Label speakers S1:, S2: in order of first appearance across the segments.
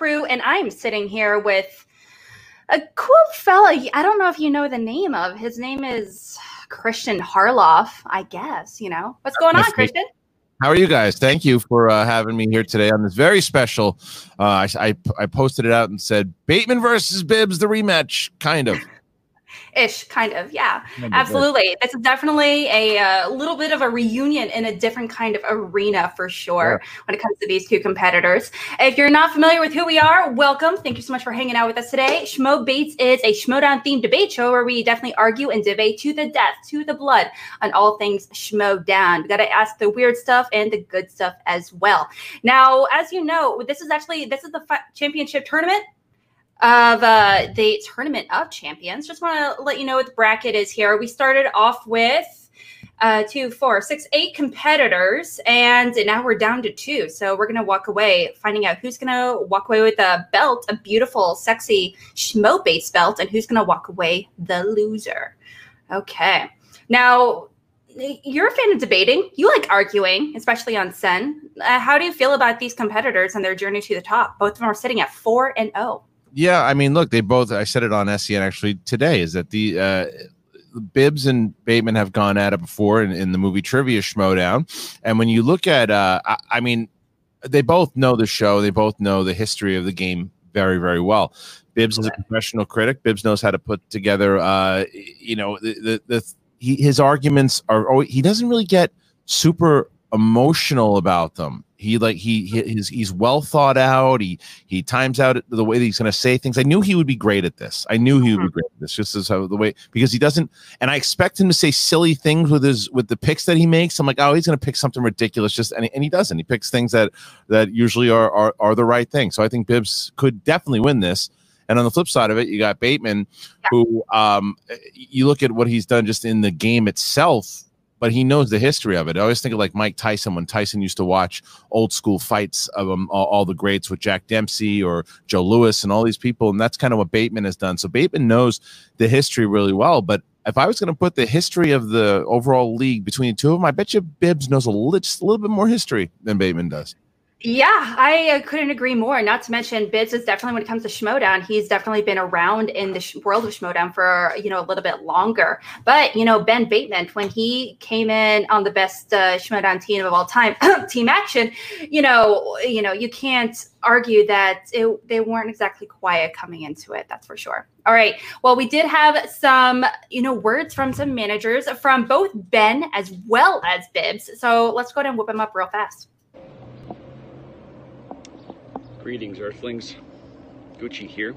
S1: crew, and I'm sitting here with a cool fella. I don't know if you know the name of. His name is Christian Harloff, I guess. You know what's going on, Christian?
S2: How are you guys? Thank you for uh, having me here today on this very special. Uh, I, I I posted it out and said Bateman versus Bibbs, the rematch, kind of
S1: ish kind of yeah. Absolutely. This is definitely a uh, little bit of a reunion in a different kind of arena for sure yeah. when it comes to these two competitors. If you're not familiar with who we are welcome. Thank you so much for hanging out with us today. Schmobates is a schmoedown themed debate show where we definitely argue and debate to the death to the blood on all things schmoedown we got to ask the weird stuff and the good stuff as well. Now as you know this is actually this is the championship tournament of uh, the Tournament of Champions. Just want to let you know what the bracket is here. We started off with uh, two, four, six, eight competitors, and now we're down to two. So we're gonna walk away finding out who's gonna walk away with a belt, a beautiful, sexy schmobates belt, and who's gonna walk away the loser. Okay, now you're a fan of debating. You like arguing, especially on Sen. Uh, how do you feel about these competitors and their journey to the top? Both of them are sitting at four and zero. Oh.
S2: Yeah, I mean, look, they both. I said it on SEN actually today. Is that the uh, Bibbs and Bateman have gone at it before in, in the movie Trivia Schmoedown, and when you look at, uh, I, I mean, they both know the show. They both know the history of the game very, very well. Bibbs is a professional critic. Bibbs knows how to put together, uh, you know, the the, the he, his arguments are. Oh, he doesn't really get super emotional about them. He like he, he he's he's well thought out. He he times out the way that he's going to say things. I knew he would be great at this. I knew he would be mm-hmm. great at this. Just as how the way because he doesn't. And I expect him to say silly things with his with the picks that he makes. I'm like, oh, he's going to pick something ridiculous. Just and he, and he doesn't. He picks things that that usually are, are are the right thing. So I think Bibbs could definitely win this. And on the flip side of it, you got Bateman, yeah. who um, you look at what he's done just in the game itself but he knows the history of it. I always think of like Mike Tyson when Tyson used to watch old school fights of um, all, all, the greats with Jack Dempsey or Joe Louis and all these people, and that's kind of what Bateman has done. So Bateman knows the history really well. But if I was going to put the history of the overall league between the two of them, I bet you Bibbs knows a little, a little bit more history than Bateman does.
S1: Yeah, I uh, couldn't agree more. Not to mention, Bibbs is definitely when it comes to Schmoedown, he's definitely been around in the sh- world of Schmoedown for you know a little bit longer. But you know, Ben Bateman, when he came in on the best uh, Schmoedown team of all time, Team Action, you know, you know, you can't argue that it, they weren't exactly quiet coming into it. That's for sure. All right. Well, we did have some, you know, words from some managers from both Ben as well as Bibbs. So let's go ahead and whip them up real fast.
S3: Greetings, Earthlings. Gucci here.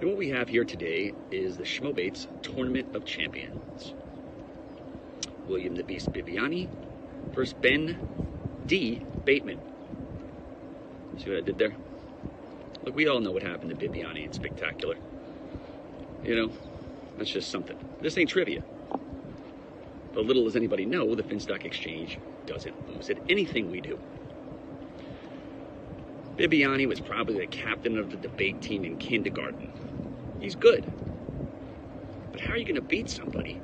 S3: And what we have here today is the Schmobates Tournament of Champions. William the Beast Bibbiani versus Ben D. Bateman. See what I did there? Look, we all know what happened to Bibbiani in Spectacular. You know, that's just something. This ain't trivia. But little does anybody know, the Finstock Exchange doesn't lose at anything we do. Bibbiani was probably the captain of the debate team in kindergarten. He's good. But how are you going to beat somebody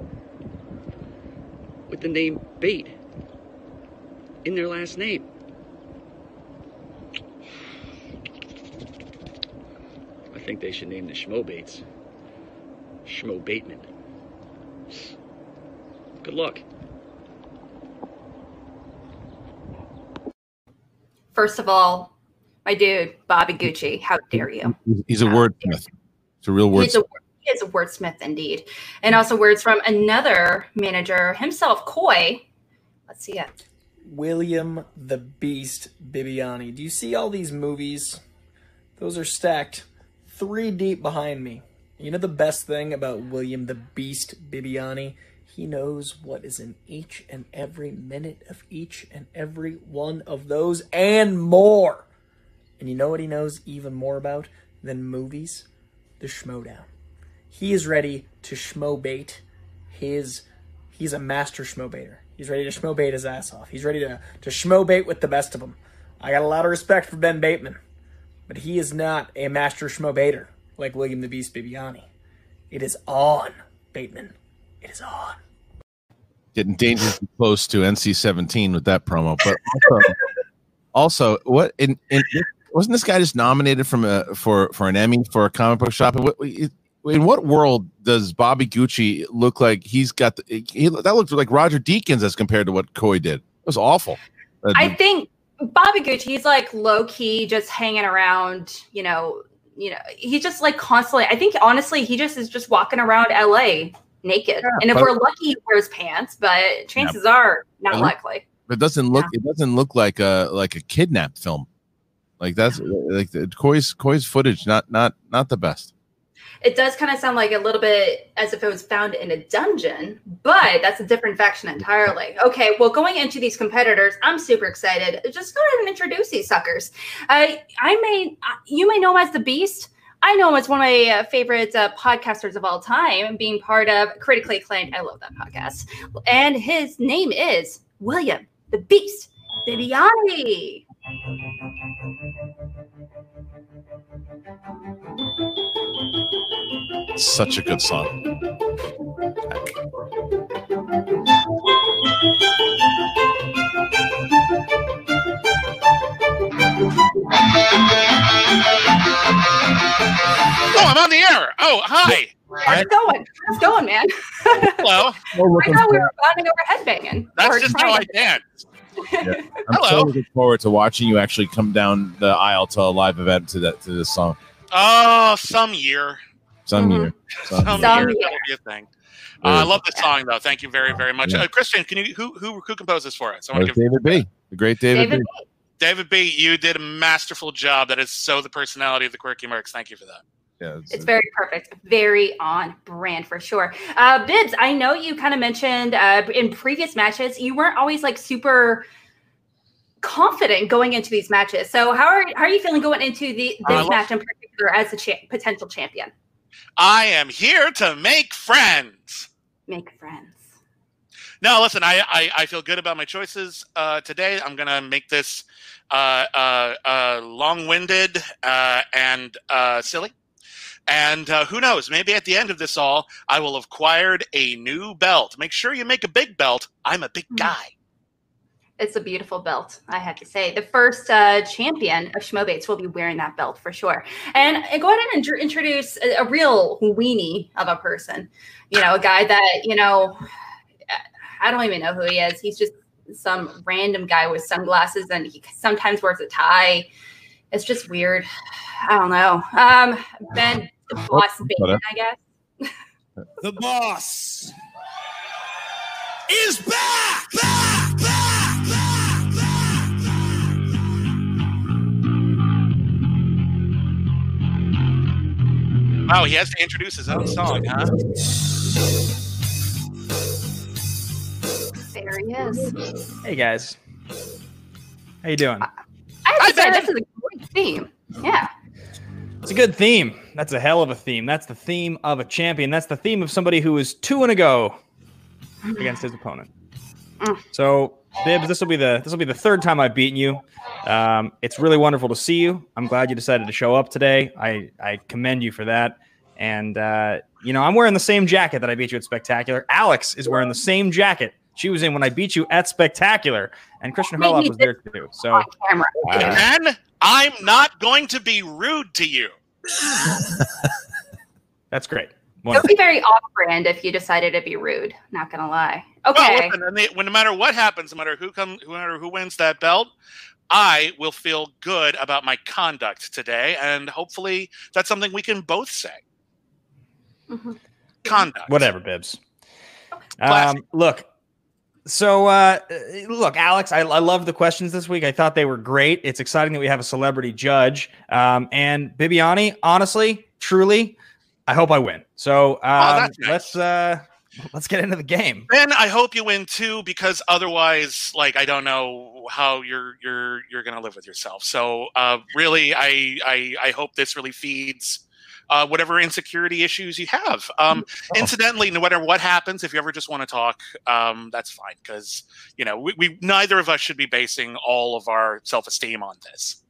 S3: with the name Bate in their last name? I think they should name the Schmo Bates Schmo Bateman. Good luck.
S1: First of all, my dude, Bobby Gucci. How dare you?
S2: He's a wordsmith. It's a real word.
S1: He's a, he is a wordsmith indeed. And also words from another manager himself, Coy. Let's see it.
S4: William the Beast Bibbiani. Do you see all these movies? Those are stacked three deep behind me. You know the best thing about William the Beast Bibbiani? He knows what is in each and every minute of each and every one of those and more. And you know what he knows even more about than movies? The schmoedown. He is ready to schmobait his he's a master schmobaiter. He's ready to schmobait his ass off. He's ready to, to schmobait with the best of them. I got a lot of respect for Ben Bateman, but he is not a master schmobaiter like William the Beast Bibbiani. It is on, Bateman. It is on.
S2: Getting dangerously close to NC-17 with that promo, but also, also what in, in wasn't this guy just nominated from a for for an Emmy for a comic book shop? What, in what world does Bobby Gucci look like? He's got the, he, that looks like Roger Deakins as compared to what Coy did. It was awful.
S1: Uh, I think Bobby Gucci, he's like low key, just hanging around. You know, you know, he's just like constantly. I think honestly, he just is just walking around LA naked. Yeah, and if we're lucky, he wears pants, but chances yeah. are not likely.
S2: It doesn't look. Yeah. It doesn't look like a like a kidnap film. Like that's like the Coy's Coy's footage. Not not not the best
S1: it does kind of sound like a little bit as if it was found in a dungeon, but that's a different faction entirely. Okay, well, going into these competitors, I'm super excited. Just go ahead and introduce these suckers. Uh, I may, you may know him as the Beast. I know him as one of my uh, favorite uh, podcasters of all time, being part of critically acclaimed. I love that podcast, and his name is William the Beast Bibbiani.
S2: Such a good song.
S5: Oh, I'm on the air. Oh, hi.
S1: How's it going? How's it going, man?
S5: Hello.
S1: I thought we were bonding over headbanging.
S5: That's just how I dance.
S2: Yeah. I'm Hello. so looking forward to watching you actually come down the aisle to a live event to that to this song.
S5: Oh, some year.
S2: Some mm-hmm. year.
S5: Some, some year. year. That will be a thing. Uh, I love the song though. Thank you very, very much, yeah. uh, Christian. Can you who who who composed this for us?
S2: I want to give David B. The great David, David B.
S5: David B. You did a masterful job. That is so the personality of the Quirky Mercs. Thank you for that.
S1: Yeah, it's, it's very perfect, very on brand for sure. Uh, Bibbs, I know you kind of mentioned uh, in previous matches you weren't always like super confident going into these matches. So how are how are you feeling going into the this match in particular as a cha- potential champion?
S5: I am here to make friends.
S1: Make friends.
S5: No, listen, I, I, I feel good about my choices uh, today. I'm going to make this uh, uh, uh long winded uh, and uh, silly. And who knows, maybe at the end of this all, I will have acquired a new belt. Make sure you make a big belt. I'm a big hmm. guy.
S1: It's a beautiful belt, I have to say. The first uh, champion of Schmobates will be wearing that belt for sure. And, and go ahead and introduce a, a, real weenie of a person. You know, a guy that, you know, I don't even know who he is. He's just some random guy with sunglasses and he sometimes wears a tie. It's just weird. I don't know. Um, Ben, the boss Bacon, I guess.
S6: the boss is back! back, back!
S5: Wow, he has to introduce his own song, huh?
S1: There he is.
S7: Hey guys, how you doing? I,
S1: I have to say this is a great theme. Yeah.
S7: It's a good theme. That's a hell of a theme. That's the theme of a champion. That's the theme of somebody who is two and a go against his opponent. Mm. So, Bibbs, this will be the this will be the third time I've beaten you. Um, it's really wonderful to see you. I'm glad you decided to show up today. I, I commend you for that. And, uh, you know, I'm wearing the same jacket that I beat you at Spectacular. Alex is wearing the same jacket she was in when I beat you at Spectacular. And Christian Harloff was there too. So, uh,
S5: and I'm not going to be rude to you.
S7: That's great.
S1: It would be very off brand if you decided to be rude. Not gonna lie. Okay.
S5: Well, listen, when no matter what happens, no matter who comes, no matter who wins that belt, I will feel good about my conduct today, and hopefully that's something we can both say. Mm-hmm. Conduct,
S7: whatever, Bibbs. Um, look, so uh, look, Alex, I, I love the questions this week. I thought they were great. It's exciting that we have a celebrity judge. Um, and Bibbiani, honestly, truly, I hope I win. So oh, um, oh, nice. let's uh, let's get into the game.
S5: Ben, I hope you win too, because otherwise, like, I don't know how you're you're you're gonna live with yourself. So, uh, really, I, I I hope this really feeds uh, whatever insecurity issues you have. Um, oh. Incidentally, no matter what happens, if you ever just want to talk, um, that's fine because you know we, we neither of us should be basing all of our self esteem on this.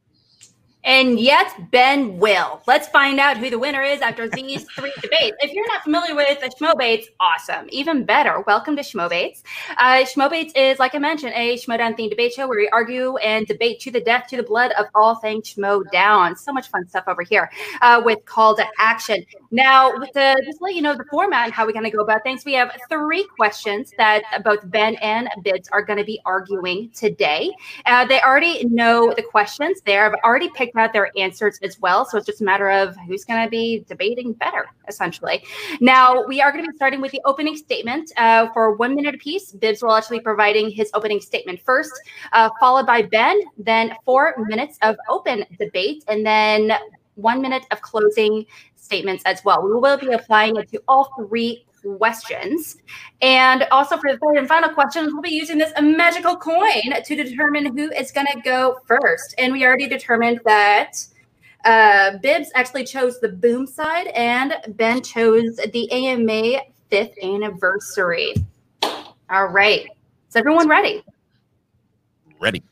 S1: And yet, Ben will. Let's find out who the winner is after these three debates. If you're not familiar with the Schmobates, awesome. Even better, welcome to Schmobates. Uh, Schmobates is, like I mentioned, a Schmoedown themed debate show where we argue and debate to the death, to the blood of all things Schmoedown. So much fun stuff over here uh, with call to action. Now, with the, just let you know the format and how we're going to go about things, we have three questions that both Ben and Bibbs are going to be arguing today. Uh, they already know the questions. They've already picked out their answers as well. So it's just a matter of who's going to be debating better, essentially. Now, we are going to be starting with the opening statement uh, for one minute apiece. Bibbs will actually be providing his opening statement first, uh, followed by Ben, then four minutes of open debate, and then one minute of closing statements as well. We will be applying it to all three questions. And also for the third and final questions, we'll be using this magical coin to determine who is going to go first. And we already determined that uh, Bibbs actually chose the boom side and Ben chose the AMA fifth anniversary. All right. Is everyone ready?
S2: Ready.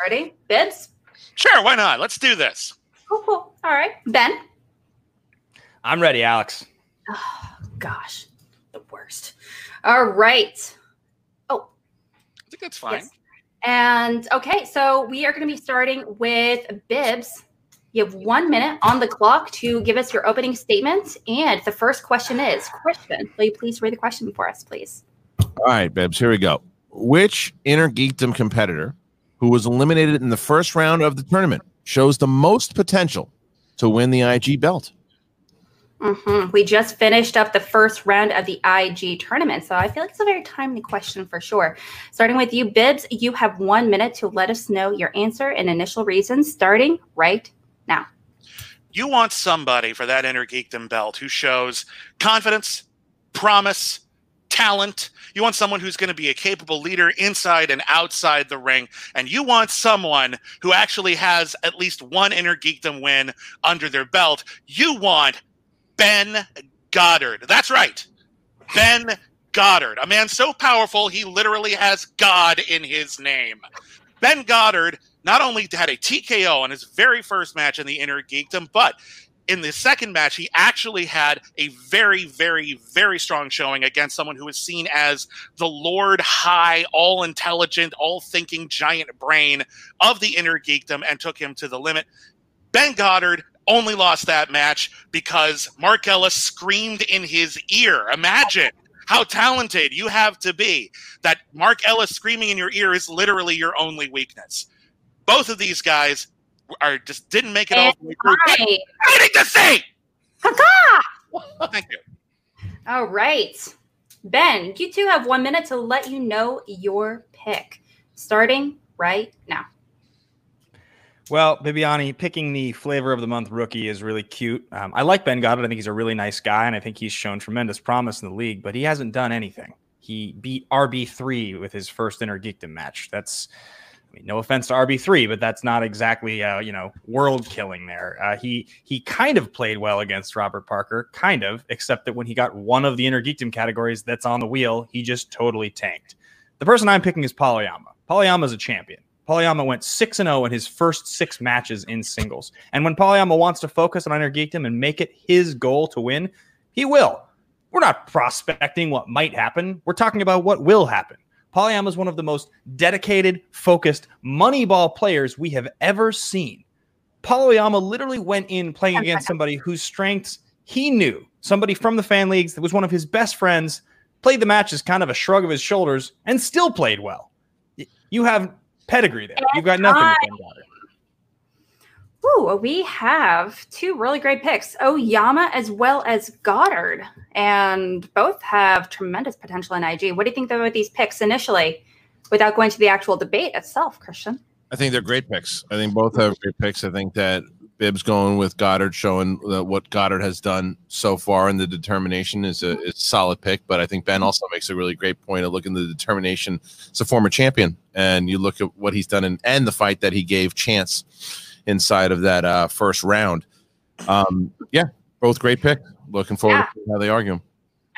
S1: Ready? Bibbs?
S5: Sure, why not? Let's do this.
S1: Cool, cool. All right. Ben?
S7: I'm ready, Alex.
S1: Oh, gosh the worst. All right. Oh,
S5: I think that's fine.
S1: Yes. And okay, so we are going to be starting with Bibbs. You have one minute on the clock to give us your opening statement. And the first question is question. will you please read the question for us, please?
S2: All right, Bibbs, here we go. Which inner geekdom competitor who was eliminated in the first round of the tournament shows the most potential to win the IG belt?
S1: Mm-hmm. We just finished up the first round of the IG tournament. So I feel like it's a very timely question for sure. Starting with you, Bibbs, you have one minute to let us know your answer and initial reasons, starting right now.
S5: You want somebody for that inner geekdom belt who shows confidence, promise, talent. You want someone who's going to be a capable leader inside and outside the ring. And you want someone who actually has at least one inner geekdom win under their belt. You want Ben Goddard. That's right. Ben Goddard, a man so powerful he literally has God in his name. Ben Goddard not only had a TKO on his very first match in the Inner Geekdom, but in the second match, he actually had a very, very, very strong showing against someone who is seen as the Lord High, all intelligent, all thinking giant brain of the Inner Geekdom and took him to the limit. Ben Goddard only lost that match because Mark Ellis screamed in his ear. Imagine how talented you have to be that Mark Ellis screaming in your ear is literally your only weakness. Both of these guys are just didn't make it all the way through. Anything to say? Thank you.
S1: All right. Ben, you two have one minute to let you know your pick. Starting right now.
S7: Well, Bibbiani picking the flavor of the month rookie is really cute. Um, I like Ben Goddard. I think he's a really nice guy, and I think he's shown tremendous promise in the league, but he hasn't done anything. He beat RB3 with his first inner geekdom match. That's, I mean, no offense to RB3, but that's not exactly, uh, you know, world killing there. Uh, he he kind of played well against Robert Parker, kind of, except that when he got one of the inner geekdom categories that's on the wheel, he just totally tanked. The person I'm picking is Paul Oyama. Polyama is a champion. Paul Oyama went 6 0 in his first six matches in singles. And when Paul Oyama wants to focus on Inner Geekdom and make it his goal to win, he will. We're not prospecting what might happen. We're talking about what will happen. Paul Oyama is one of the most dedicated, focused, moneyball players we have ever seen. Paul Oyama literally went in playing against somebody whose strengths he knew, somebody from the fan leagues that was one of his best friends, played the match as kind of a shrug of his shoulders, and still played well. You have pedigree there. You've got nothing
S1: Ooh, we have two really great picks, Oyama as well as Goddard, and both have tremendous potential in IG. What do you think though about these picks initially, without going to the actual debate itself, Christian?
S2: I think they're great picks. I think both have great picks. I think that Bibbs going with Goddard, showing uh, what Goddard has done so far, and the determination is a, is a solid pick. But I think Ben also makes a really great point of looking at the determination. It's a former champion, and you look at what he's done in, and the fight that he gave Chance inside of that uh, first round. Um, yeah, both great pick. Looking forward yeah. to how they argue.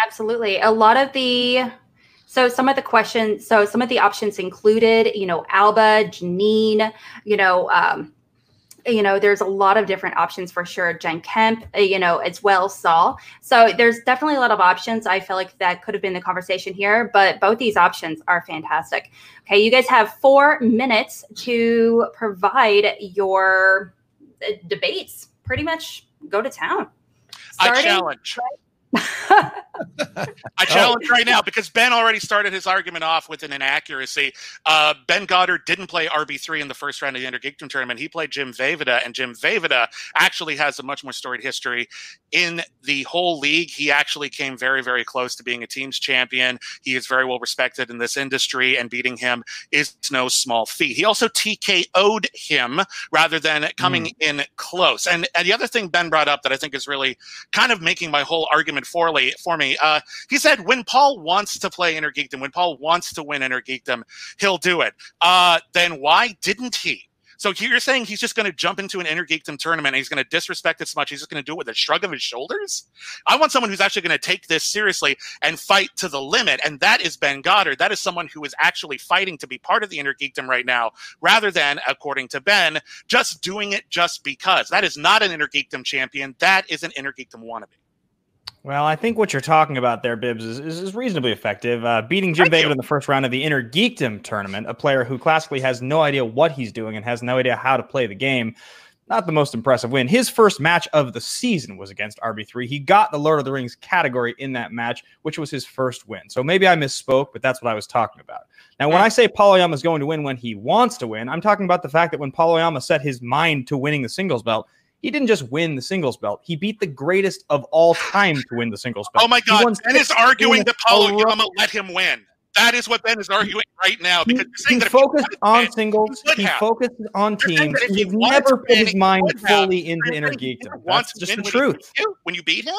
S1: Absolutely. A lot of the so some of the questions, so some of the options included, you know, Alba, Janine, you know, um, you know, there's a lot of different options for sure. Jen Kemp, uh, you know, as well, Saul. So there's definitely a lot of options. I feel like that could have been the conversation here, but both these options are fantastic. Okay, you guys have four minutes to provide your uh, debates. Pretty much go to town.
S5: I challenge. I challenge oh. right now because Ben already started his argument off with an inaccuracy. Uh, ben Goddard didn't play RB3 in the first round of the Intergeekdom tournament. He played Jim Vejvoda, and Jim Vejvoda actually has a much more storied history in the whole league. He actually came very, very close to being a team's champion. He is very well respected in this industry, and beating him is no small feat. He also TKO'd him rather than coming mm. in close. And, and the other thing Ben brought up that I think is really kind of making my whole argument for, for me, uh, he said when Paul wants to play Intergeekdom, when Paul wants to win Intergeekdom, he'll do it. Uh, then why didn't he? So you're saying he's just going to jump into an Intergeekdom tournament and he's going to disrespect it so much he's just going to do it with a shrug of his shoulders? I want someone who's actually going to take this seriously and fight to the limit, and that is Ben Goddard. That is someone who is actually fighting to be part of the Intergeekdom right now, rather than, according to Ben, just doing it just because. That is not an Intergeekdom champion. That is an Intergeekdom wannabe.
S7: Well, I think what you're talking about there, Bibbs, is, is, is reasonably effective. Uh, beating Jim Bateman in the first round of the Inner Geekdom tournament, a player who classically has no idea what he's doing and has no idea how to play the game. Not the most impressive win. His first match of the season was against RB3. He got the Lord of the Rings category in that match, which was his first win. So maybe I misspoke, but that's what I was talking about. Now, when I say Paul Oyama is going to win when he wants to win, I'm talking about the fact that when Paul Oyama set his mind to winning the singles belt, he didn't just win the singles belt. He beat the greatest of all time to win the singles belt.
S5: Oh my God. Ben is arguing that Paulo Oyama let him win. That is what Ben is arguing right now because
S7: he, he focused on win. singles. He, he focused on teams. He's never put his mind fully into Intergeekdom. That's just the truth.
S5: When you beat him,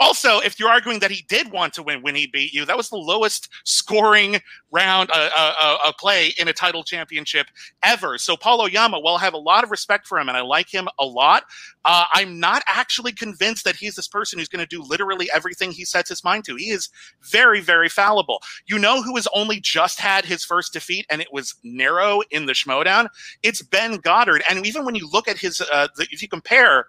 S5: also, if you're arguing that he did want to win when he beat you, that was the lowest scoring round a uh, uh, uh, play in a title championship ever. So Paul Oyama, while I have a lot of respect for him and I like him a lot, uh, I'm not actually convinced that he's this person who's going to do literally everything he sets his mind to. He is very, very fallible. You know who has only just had his first defeat and it was narrow in the Schmoedown? It's Ben Goddard. And even when you look at his, uh, the, if you compare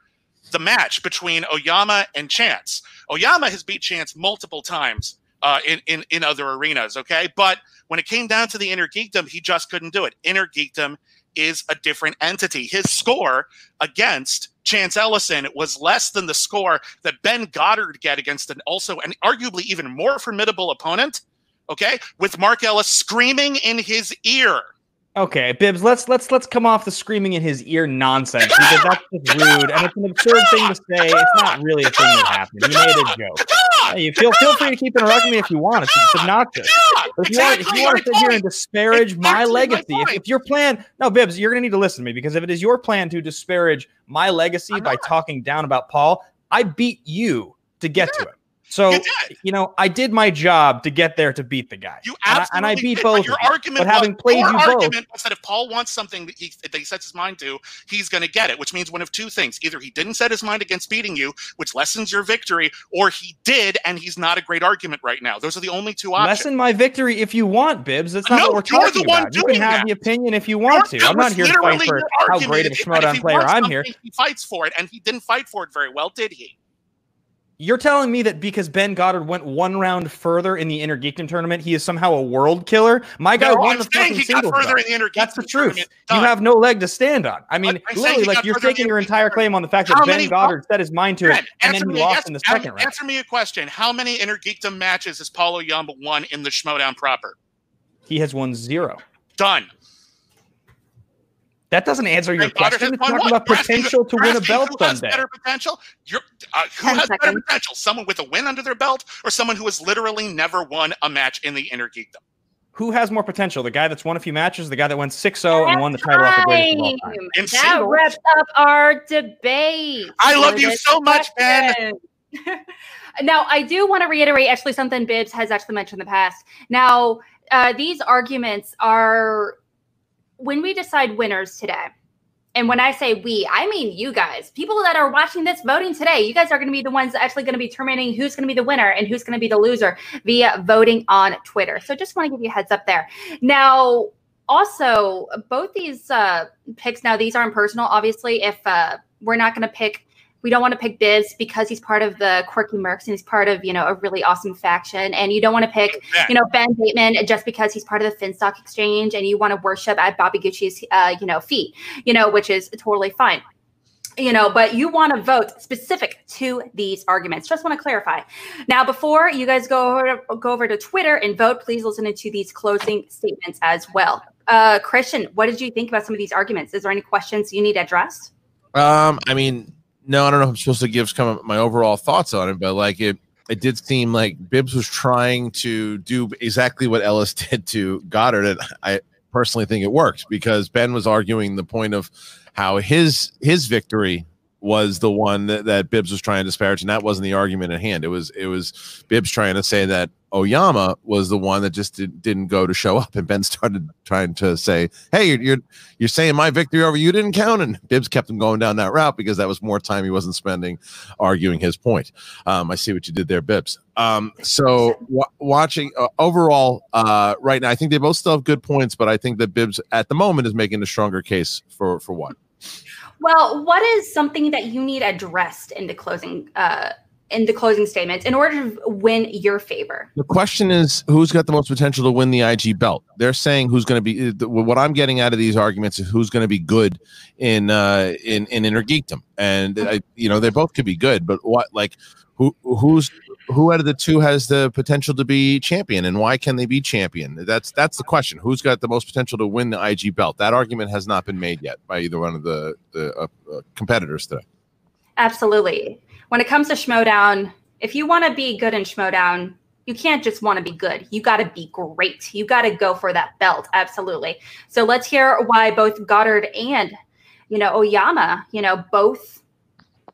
S5: the match between Oyama and Chance. Oyama has beat Chance multiple times uh, in, in, in other arenas, okay? But when it came down to the Intergeekdom, he just couldn't do it. Intergeekdom is a different entity. His score against Chance Ellison was less than the score that Ben Goddard get against an also an arguably even more formidable opponent, okay? With Mark Ellis screaming in his ear
S7: Okay, Bibbs, let's let's let's come off the screaming in his ear nonsense because that's just rude and it's an absurd thing to say. It's not really a thing that happened. You made a joke. Hey, you feel feel free to keep interrupting me if you want. It's, it's obnoxious. But if you want, if you want to sit here and disparage my legacy, if, if your plan, no, Bibbs, you're gonna need to listen to me because if it is your plan to disparage my legacy by talking down about Paul, I beat you to get to it. So you know, I did my job to get there to beat the guy.
S5: You absolutely
S7: and I, and I beat
S5: did,
S7: both.
S5: Your argument,
S7: but having
S5: was,
S7: played you
S5: argument
S7: both,
S5: was that if Paul wants something that he, that he sets his mind to, he's going to get it. Which means one of two things: either he didn't set his mind against beating you, which lessens your victory, or he did, and he's not a great argument right now. Those are the only two options.
S7: Lessen my victory if you want, Bibbs. That's not
S5: no,
S7: what we're talking about. You can have
S5: that.
S7: the opinion if you want
S5: your,
S7: to. I'm not here to fight for how great of a Schmoedown player I'm here.
S5: He fights for it, and he didn't fight for it very well, did he?
S7: You're telling me that because Ben Goddard went one round further in the Intergeekdom tournament, he is somehow a world killer? My guy
S5: no,
S7: won
S5: I'm
S7: the fucking
S5: he got further in the Intergeekdom
S7: That's the truth. You have no leg to stand on. I mean,
S5: I'm
S7: literally, like you're taking your entire claim on the fact that Ben Goddard set his mind to
S5: Ben,
S7: it, and then he
S5: me,
S7: lost in the second round.
S5: Answer me a question: How many Intergeekdom matches has Paul Oyama won in the Schmoedown proper?
S7: He has won zero.
S5: Done.
S7: That doesn't answer your question. It's talking about potential to win a belt
S5: who
S7: someday.
S5: Has better potential? You're, uh, who has seconds. better potential? Someone with a win under their belt, or someone who has literally never won a match in the Intergeekdom?
S7: Who has more potential? The guy that's won a few matches, the guy that went 6-0 and won the title off the greatest of all time.
S1: That singles. wraps up our debate.
S5: I love you so much, Ben.
S1: now, I do want to reiterate actually something Bibbs has actually mentioned in the past. Now, uh, these arguments are when we decide winners today, and when I say we, I mean you guys, people that are watching this voting today, you guys are going to be the ones actually going to be determining who's going to be the winner and who's going to be the loser via voting on Twitter. So just want to give you a heads up there. Now, also, both these uh, picks now, these aren't personal. Obviously, if uh, we're not going to pick, we don't want to pick Bibbs because he's part of the quirky Mercs and he's part of, you know, a really awesome faction. And you don't want to pick, you know, Ben Bateman just because he's part of the Finstock Exchange and you want to worship at Bobby Gucci's, uh, you know, feet, you know, which is totally fine you know, but you want to vote specific to these arguments. Just want to clarify. Now, before you guys go over, go over to Twitter and vote, please listen to these closing statements as well. Uh, Christian, what did you think about some of these arguments? Is there any questions you need addressed?
S2: Um, I mean, no, I don't know if I'm supposed to give some my overall thoughts on it, but like it, it did seem like Bibbs was trying to do exactly what Ellis did to Goddard, and I personally think it worked because Ben was arguing the point of how his his victory was the one that, that Bibbs was trying to disparage, and that wasn't the argument at hand. It was it was Bibbs trying to say that Oyama was the one that just did, didn't go to show up, and Ben started trying to say, "Hey, you're, you're you're saying my victory over you didn't count," and Bibbs kept him going down that route because that was more time he wasn't spending arguing his point. Um, I see what you did there, Bibbs. Um, so w- watching uh, overall uh, right now, I think they both still have good points, but I think that Bibbs at the moment is making a stronger case for for what.
S1: Well, what is something that you need addressed in the closing uh, in the closing statements in order to win your favor?
S2: The question is who's got the most potential to win the IG belt? They're saying who's going to be. What I'm getting out of these arguments is who's going to be good in uh, in in inner geekdom, and I, you know they both could be good, but what like who who's who out of the two has the potential to be champion and why can they be champion? That's that's the question. Who's got the most potential to win the ig belt? That argument has not been made yet by either one of the the uh, uh, competitors today.
S1: Absolutely. When it comes to schmoedown if you want to be good in schmoedown you can't just want to be good. You got to be great. You got to go for that belt. Absolutely. So let's hear why both goddard and you know oyama you know both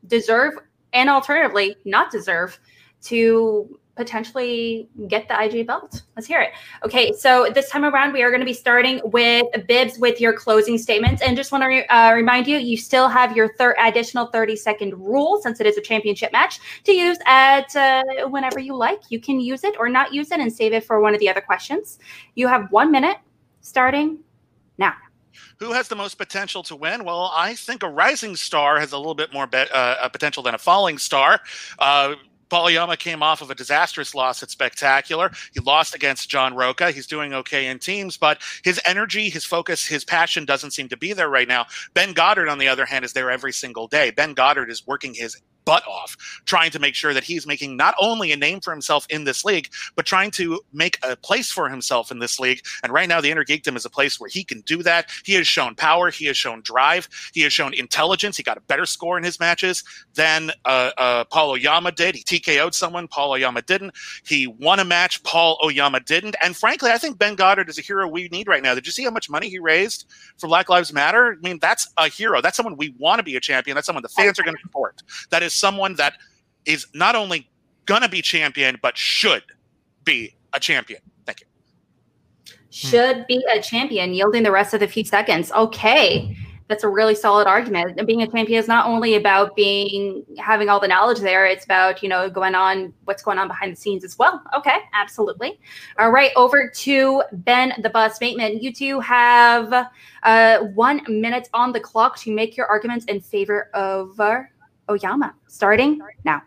S1: deserve and alternatively not deserve to potentially get the IG belt. Let's hear it. Okay, so this time around, we are going to be starting with Bibbs with your closing statements. And just want to re- uh, remind you, you still have your third additional 30 second rule since it is a championship match to use at uh, whenever you like. You can use it or not use it and save it for one of the other questions. You have one minute starting now.
S5: Who has the most potential to win? Well, I think a rising star has a little bit more be- uh, potential than a falling star. Uh, came off of a disastrous loss at Spectacular. He lost against John Rocha. He's doing okay in teams, but his energy, his focus, his passion doesn't seem to be there right now. Ben Goddard, on the other hand, is there every single day. Ben Goddard is working his butt off trying to make sure that he's making not only a name for himself in this league, but trying to make a place for himself in this league. And right now, the Inner Geekdom is a place where he can do that. He has shown power, he has shown drive, he has shown intelligence. He got a better score in his matches than uh, uh, Paul Oyama did. He TKO'd someone, Paul Oyama didn't. He won a match, Paul Oyama didn't. And frankly, I think Ben Goddard is a hero we need right now. Did you see how much money he raised for Black Lives Matter? I mean, that's a hero. That's someone we want to be a champion. That's someone the fans are going to support. That is someone that is not only gonna be champion but should be a champion. Thank you.
S1: Should be a champion, yielding the rest of the few seconds. Okay. That's a really solid argument. And being a champion is not only about being having all the knowledge there, it's about, you know, going on what's going on behind the scenes as well. Okay, absolutely. All right, over to Ben the Bus Bateman. You two have uh, one minute on the clock to make your arguments in favor of uh, Oyama, starting now.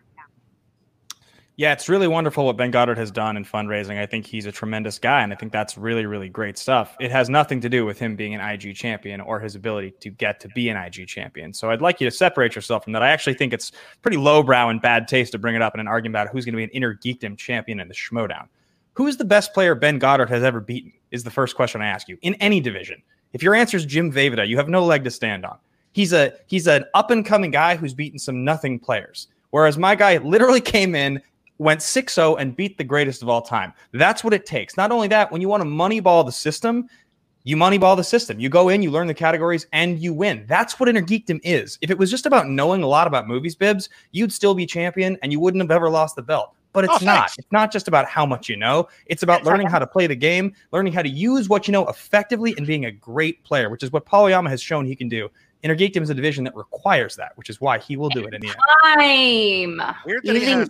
S7: Yeah, it's really wonderful what Ben Goddard has done in fundraising. I think he's a tremendous guy, and I think that's really, really great stuff. It has nothing to do with him being an IG champion or his ability to get to be an IG champion. So I'd like you to separate yourself from that. I actually think it's pretty lowbrow and bad taste to bring it up in an argument about who's going to be an inner geekdom champion in the Schmoedown. Who is the best player Ben Goddard has ever beaten? Is the first question I ask you in any division. If your answer is Jim Vejvoda, you have no leg to stand on. He's a he's an up and coming guy who's beaten some nothing players. Whereas my guy literally came in, went 6-0 and beat the greatest of all time. That's what it takes. Not only that, when you want to moneyball the system, you moneyball the system. You go in, you learn the categories, and you win. That's what Inner Geekdom is. If it was just about knowing a lot about movies, Bibbs, you'd still be champion and you wouldn't have ever lost the belt. But it's oh, not. It's not just about how much you know. It's about learning how to play the game, learning how to use what you know effectively, and being a great player, which is what Paul Oyama has shown he can do. Inner Geekdom is a division that requires that, which is why he will do it in the
S1: end. Time. Weird Using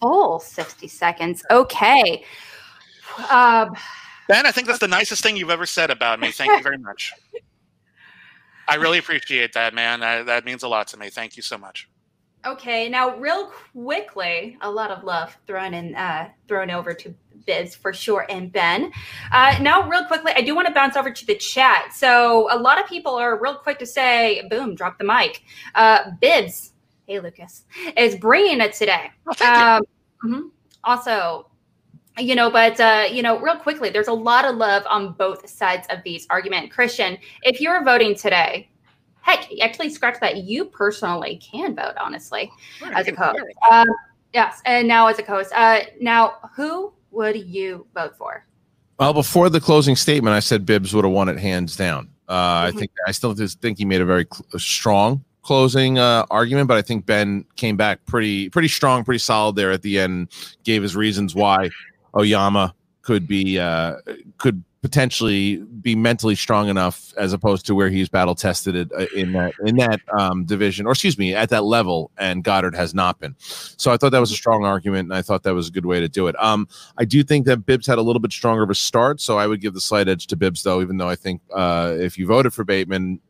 S1: full 60 seconds. Okay. Uh,
S5: Ben, I think that's the nicest thing you've ever said about me. Thank you very much. I really appreciate that, man. That, that means a lot to me. Thank you so much.
S1: Okay, now real quickly, a lot of love thrown in, uh, thrown over to Biz for sure, and Ben. Uh, now, real quickly, I do want to bounce over to the chat. So, a lot of people are real quick to say, "Boom, drop the mic." Uh, Bibbs, hey Lucas, is bringing it today.
S5: Oh, thank
S1: Um, mhm. Also, you know, but uh, you know, real quickly, there's a lot of love on both sides of these argument. Christian, if you're voting today, heck, actually scratch that. You personally can vote, honestly, as a co-host. Um, yes, and now as a co-host. Uh, now, who would you vote for?
S2: Well, before the closing statement, I said Bibbs would have won it hands down. Uh, I
S1: Mhm.
S2: think I still just think he made a very cl- strong closing uh, argument, but I think Ben came back pretty pretty strong, pretty solid there at the end. Gave his reasons why Oyama could be uh, could potentially be mentally strong enough as opposed to where he's battle tested uh, in that in that um, division, or excuse me, at that level, and Goddard has not been. So I thought that was a strong argument, and I thought that was a good way to do it. Um, I do think that Bibbs had a little bit stronger of a start, so I would give the slight edge to Bibbs, though. Even though I think uh, if you voted for Bateman,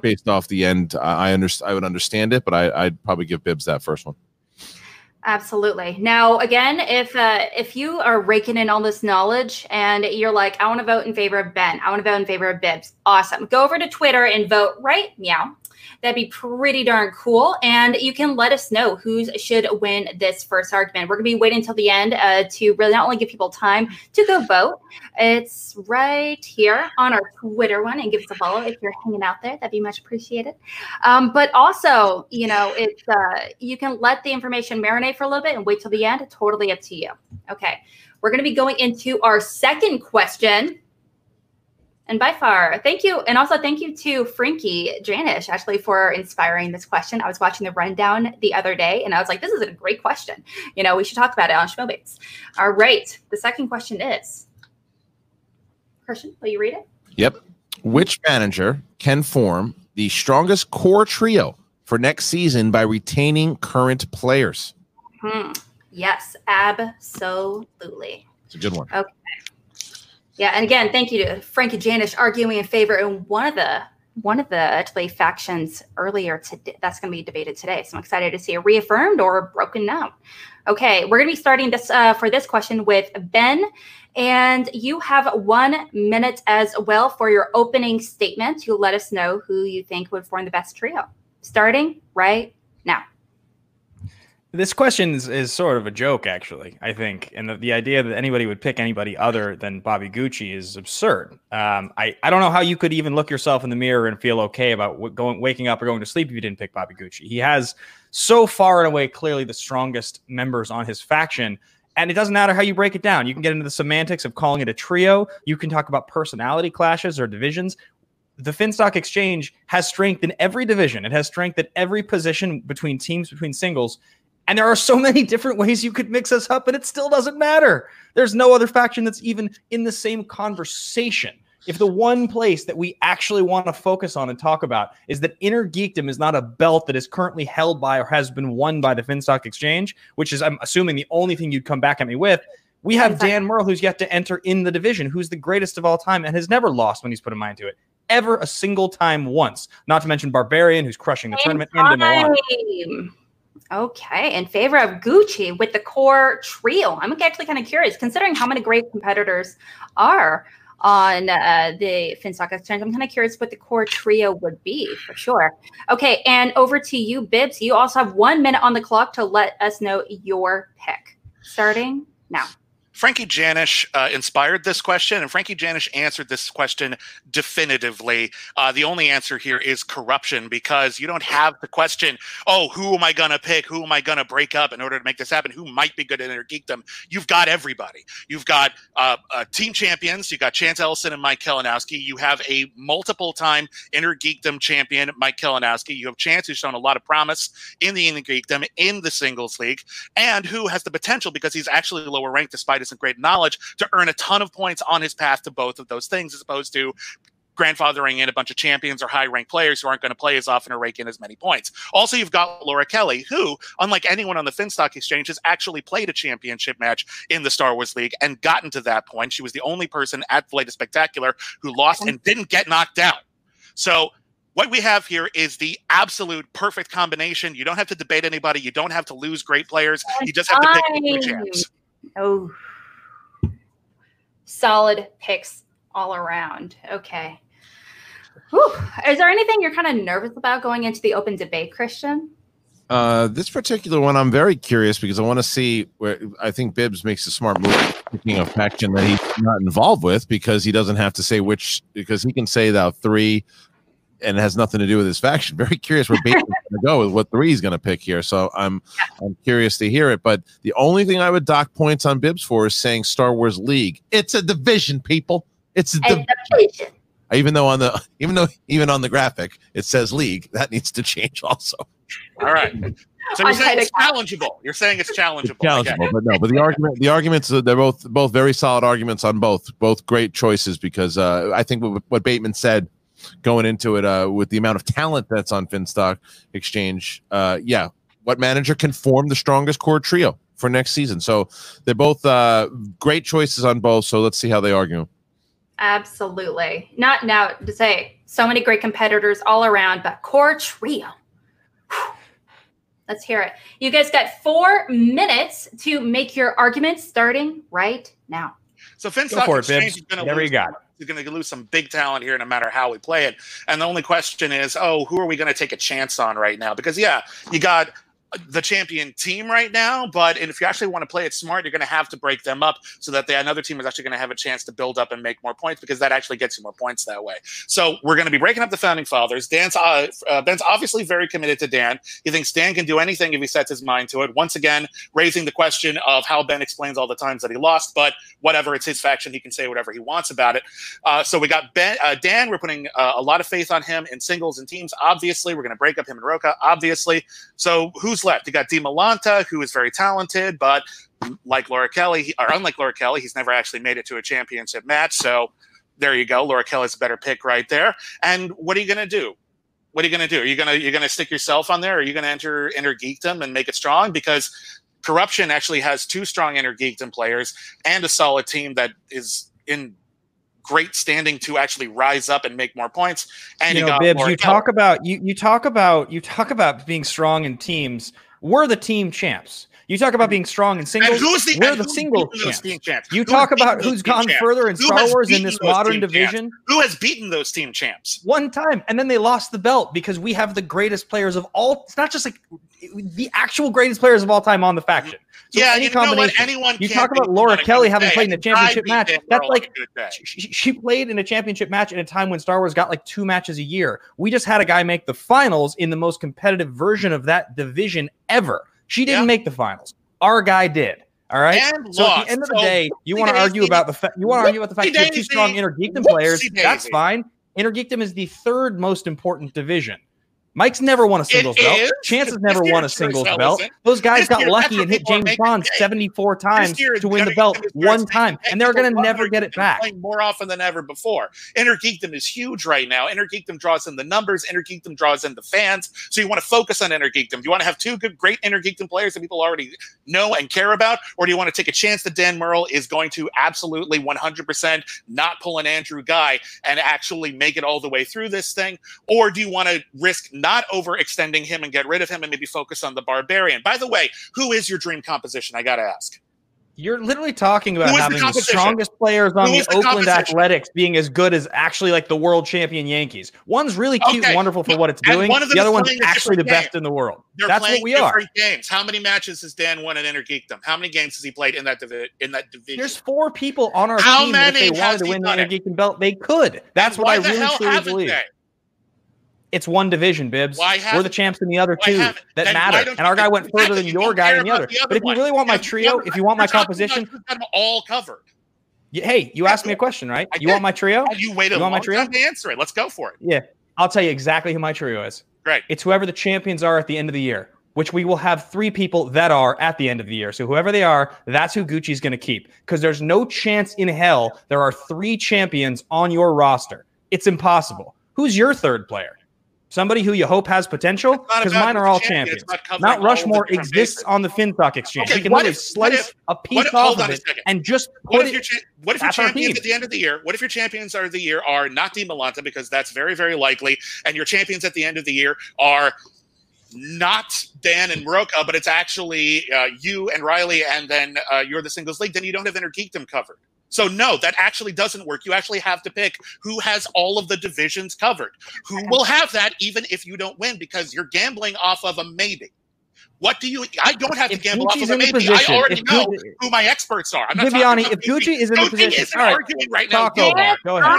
S2: based off the end, I I, underst- I would understand it, but I, I'd probably give Bibbs that first one.
S1: Absolutely. Now, again, if uh, if you are raking in all this knowledge and you're like, I want to vote in favor of Ben, I want to vote in favor of Bibbs, awesome. Go over to Twitter and vote right meow. That'd be pretty darn cool. And you can let us know who should win this first argument. We're going to be waiting until the end uh, to really not only give people time to go vote, it's right here on our Twitter one and give us a follow if you're hanging out there. That'd be much appreciated. Um, but also, you know, it's uh, you can let the information marinate for a little bit and wait till the end. Totally up to you. Okay, we're going to be going into our second question. And by far, thank you. And also thank you to Frankie Janish actually for inspiring this question. I was watching the rundown the other day and I was like, this is a great question. You know, we should talk about it on Schmobates. All right. The second question is Christian, will you read it?
S2: Yep. Which manager can form the strongest core trio for next season by retaining current players?
S1: Hmm. Yes, absolutely.
S2: It's a good one.
S1: Yeah, and again, thank you to Frankie Janish arguing in favor in one of the one of the actually factions earlier today. That's going to be debated today. So I'm excited to see it reaffirmed or broken down. Okay, we're going to be starting this uh, for this question with Ben, and you have one minute as well for your opening statement. You'll let us know who you think would form the best trio. Starting right.
S7: This question is, is sort of a joke, actually. I think, and the, the idea that anybody would pick anybody other than Bobby Gucci is absurd. Um, I I don't know how you could even look yourself in the mirror and feel okay about going waking up or going to sleep if you didn't pick Bobby Gucci. He has so far and away clearly the strongest members on his faction. And it doesn't matter how you break it down. You can get into the semantics of calling it a trio. You can talk about personality clashes or divisions the Finstock Exchange has strength in every division. It has strength at every position between teams, between singles. And there are so many different ways you could mix us up, and it still doesn't matter. There's no other faction that's even in the same conversation. If the one place that we actually want to focus on and talk about is that inner geekdom is not a belt that is currently held by or has been won by the Finstock Exchange, which is, I'm assuming, the only thing you'd come back at me with. We have Dan Murrell, who's yet to enter in the division, who's the greatest of all time and has never lost when he's put a mind to it ever a single time once. Not to mention Barbarian, who's crushing the tournament and
S1: Okay, in favor of Gucci with the core trio. I'm actually kind of curious, considering how many great competitors are on uh, the FinStock Exchange. I'm kind of curious what the core trio would be for sure. Okay, and over to you, Bibbs. You also have one minute on the clock to let us know your pick. Starting now.
S5: Frankie Janish uh, inspired this question, and Frankie Janish answered this question definitively. Uh, the only answer here is corruption because you don't have the question, oh, who am I going to pick? Who am I going to break up in order to make this happen? Who might be good in geekdom? You've got everybody. You've got uh, uh, team champions. You've got Chance Ellison and Mike Kalinowski. You have a multiple time inner geekdom champion, Mike Kalinowski. You have Chance, who's shown a lot of promise in the inner geekdom in the singles league, and who has the potential because he's actually lower ranked despite his great knowledge to earn a ton of points on his path to both of those things, as opposed to grandfathering in a bunch of champions or high ranked players who aren't going to play as often or rake in as many points. Also, you've got Laura Kelly, who, unlike anyone on the Finstock Exchange, has actually played a championship match in the Star Wars League and gotten to that point. She was the only person at Flight of Spectacular who lost and didn't get knocked out. So what we have here is the absolute perfect combination. You don't have to debate anybody. You don't have to lose great players. You just have to pick two champs.
S1: Oh, solid picks all around. Okay. Whew. Is there anything you're kind of nervous about going into the open debate, Christian?
S2: Uh, this particular one, I'm very curious because I want to see where I think Bibbs makes a smart move picking a faction that he's not involved with because he doesn't have to say which because he can say that three and it has nothing to do with his faction. Very curious where Bateman's going to go with what three he's going to pick here. So I'm I'm curious to hear it. But the only thing I would dock points on Bibbs for is saying Star Wars League. It's a division, people. It's a division.
S1: division.
S2: Even though on the even though even on the graphic it says league, that needs to change also.
S5: All right. So you're saying it's challengeable. You're saying it's challengeable.
S2: Challengeable, but no. But the argument, the arguments, uh, they're both both very solid arguments on both, both great choices because uh, I think what, what Bateman said going into it uh, with the amount of talent that's on Finstock Exchange, uh, yeah, what manager can form the strongest core trio for next season? So they're both uh, great choices on both. So let's see how they argue.
S1: Absolutely. Not now to say so many great competitors all around, but core trio. Whew. Let's hear it. You guys got four minutes to make your arguments starting right now.
S5: So Finstock
S7: for it,
S5: Exchange
S7: Bibbs.
S5: is going to
S7: Whatever
S5: lose.
S7: you got.
S5: He's going to lose some big talent here, no matter how we play it. And the only question is, oh, who are we going to take a chance on right now? Because yeah, you got the champion team right now, but if you actually want to play it smart, you're going to have to break them up so that the another team is actually going to have a chance to build up and make more points because that actually gets you more points that way. So we're going to be breaking up the founding fathers. Dan's uh, uh, Ben's obviously very committed to Dan. He thinks Dan can do anything if he sets his mind to it. Once again, raising the question of how Ben explains all the times that he lost, but whatever, it's his faction. He can say whatever he wants about it. Uh, so we got Ben, uh, Dan. We're putting uh, a lot of faith on him in singles and teams. Obviously, we're going to break up him and Rocha. Obviously, so who's left? You got Di Malanta, who is very talented, but like Laura Kelly, or unlike Laura Kelly, he's never actually made it to a championship match. So there you go. Laura Kelly's a better pick right there. And what are you going to do? What are you going to do? Are you going to you're going to stick yourself on there? Or are you going to enter enter geekdom and make it strong? Because corruption actually has two strong inner geekdom players and a solid team that is in great standing to actually rise up and make more points. And
S7: you know,
S5: got
S7: Bibbs, you talk about you you talk about you talk about being strong in teams. We're the team champs. You talk about being strong in singles.
S5: And who's the
S7: we're the single champs.
S5: team champs?
S7: You
S5: Who
S7: talk about who's gone
S5: champs?
S7: further in
S5: Who
S7: Star Wars in this modern
S5: team champs?
S7: division
S5: Who has beaten those team champs?
S7: one time, and then they lost the belt because we have the greatest players of all. It's not just like the actual greatest players of all time on the faction. So
S5: yeah,
S7: any
S5: you know what?
S7: combination.
S5: Anyone
S7: You talk about Laura Kelly having
S5: day.
S7: played in a championship match. That's like-
S5: a good day.
S7: she, she played in a championship match in a time when Star Wars got like two matches a year. We just had a guy make the finals in the most competitive version of that division ever. She didn't
S5: Yeah.
S7: make the finals. Our guy did. All right.
S5: And
S7: so at the end of the
S5: So,
S7: day, you want to argue about the fa- you want to argue about the fact that you have two strong intergeekdom players. That's fine. Intergeekdom is the third most important division. Mike's never won a singles belt.
S5: is.
S7: Chance has never won a
S5: it
S7: singles belt. Those guys got lucky and hit
S5: what people are
S7: James Bond 74 times to win the belt one time, and they're going to never get it back.
S5: More often than ever before. Intergeekdom is huge right now. Intergeekdom draws in the numbers. Intergeekdom draws in the fans. So you want to focus on Intergeekdom. Do you want to have two good, great Intergeekdom players that people already know and care about, or do you want to take a chance that Dan Murrell is going to absolutely 100% not pull an Andrew Guy and actually make it all the way through this thing, or do you want to risk not overextending him and get rid of him and maybe focus on the Barbarian? By the way, who is your dream composition? I got to ask.
S7: You're literally talking about
S5: is the
S7: having the, strongest players on the
S5: the
S7: Oakland? Athletics being as good as actually like the world champion Yankees. One's really cute
S5: Okay.
S7: and wonderful for what it's doing.
S5: one of
S7: The other one's actually the
S5: different
S7: best in the world.
S5: They're
S7: That's
S5: playing
S7: what we are.
S5: games. How many matches has Dan won at Intergeekdom? How many games has he played in that divi- in that division?
S7: There's four people on our
S5: How
S7: team that if they wanted to win the? Intergeekdom belt, they could. That's what I really truly believe.
S5: they?
S7: It's one division, Bibbs.
S5: Why
S7: We're the champs in the other two that
S5: then
S7: matter. And our guy went further than your guy and the other.
S5: the other
S7: But if you really want my trio, if you want my
S5: you're talking about
S7: composition,
S5: who's got them all covered.
S7: hey, you asked me a question, right? You want my trio?
S5: You waited
S7: You
S5: a
S7: want my trio?
S5: to answer it. Let's go for it.
S7: Yeah, I'll tell you exactly who my trio is.
S5: Great.
S7: It's whoever the champions are at the end of the year, which we will have three people that are at the end of the year. So whoever they are, that's who Gucci's going to keep. Because there's no chance in hell there are three champions on your roster. it's impossible. Who's your third player? Somebody who you hope has potential? Because mine are all
S5: champion,
S7: champions.
S5: it's about covering
S7: Mount Rushmore exists on the Finstock Exchange.
S5: Okay,
S7: we can
S5: what
S7: literally
S5: if- what
S7: slice
S5: if-
S7: a piece
S5: what
S7: off of it and just
S5: What
S7: put
S5: if your cha- what if your champions at the end of the year? What if your champions are the year are not Dean Malanta because that's very very likely, and your champions at the end of the year are not Dan and Moroka, but it's actually uh, you and Riley, and then uh, you're the singles league. Then you don't have Inner Geekdom covered. So no, that actually doesn't work. You actually have to pick who has all of the divisions covered. Who will have that even if you don't win because you're gambling off of a maybe. What do you? I don't have to
S7: If
S5: gamble off of a maybe.
S7: position,
S5: I already know
S7: Gucci-
S5: who my experts are. I'm not talking
S7: Viviani,
S5: about
S7: if Gucci is in the
S5: Gucci
S7: position,
S5: isn't
S7: all right,
S5: arguing right now.
S7: Taco Bar, go ahead.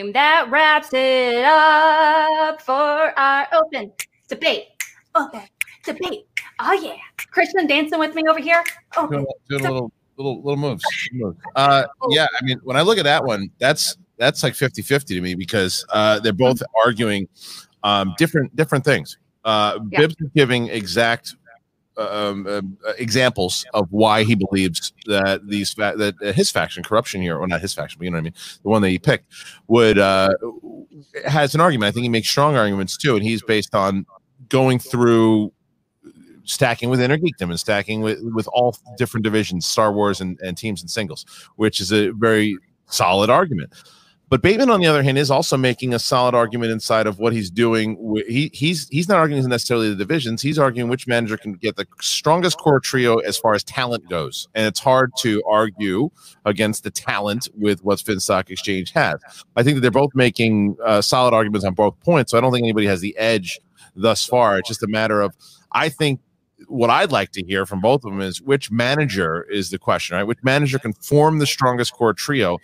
S1: Time. That wraps it up for our open debate. Open debate. Oh yeah. Christian dancing with me over here. Oh,
S2: doing, doing little little little moves. moves. Uh, yeah, I mean, when I look at that one, that's that's like 50-50 to me because uh, they're both arguing um, different different things. Uh,
S1: Yeah.
S2: Bibbs is giving exact um, um, uh, examples of why he believes that these fa- that uh, his faction corruption here, or not his faction, but you know what I mean, the one that he picked would uh, has an argument. I think he makes strong arguments too, and he's based on going through stacking with Inner Geekdom and stacking with with all different divisions, Star Wars and, and teams and singles, which is a very solid argument. But Bateman, on the other hand, is also making a solid argument inside of what he's doing. He he's he's not arguing necessarily the divisions. He's arguing which manager can get the strongest core trio as far as talent goes, and it's hard to argue against the talent with what Finstock Exchange has. I think that they're both making uh, solid arguments on both points. So I don't think anybody has the edge thus far. It's just a matter of I think what I'd like to hear from both of them is which manager is the question, right? Which manager can form the strongest core trio?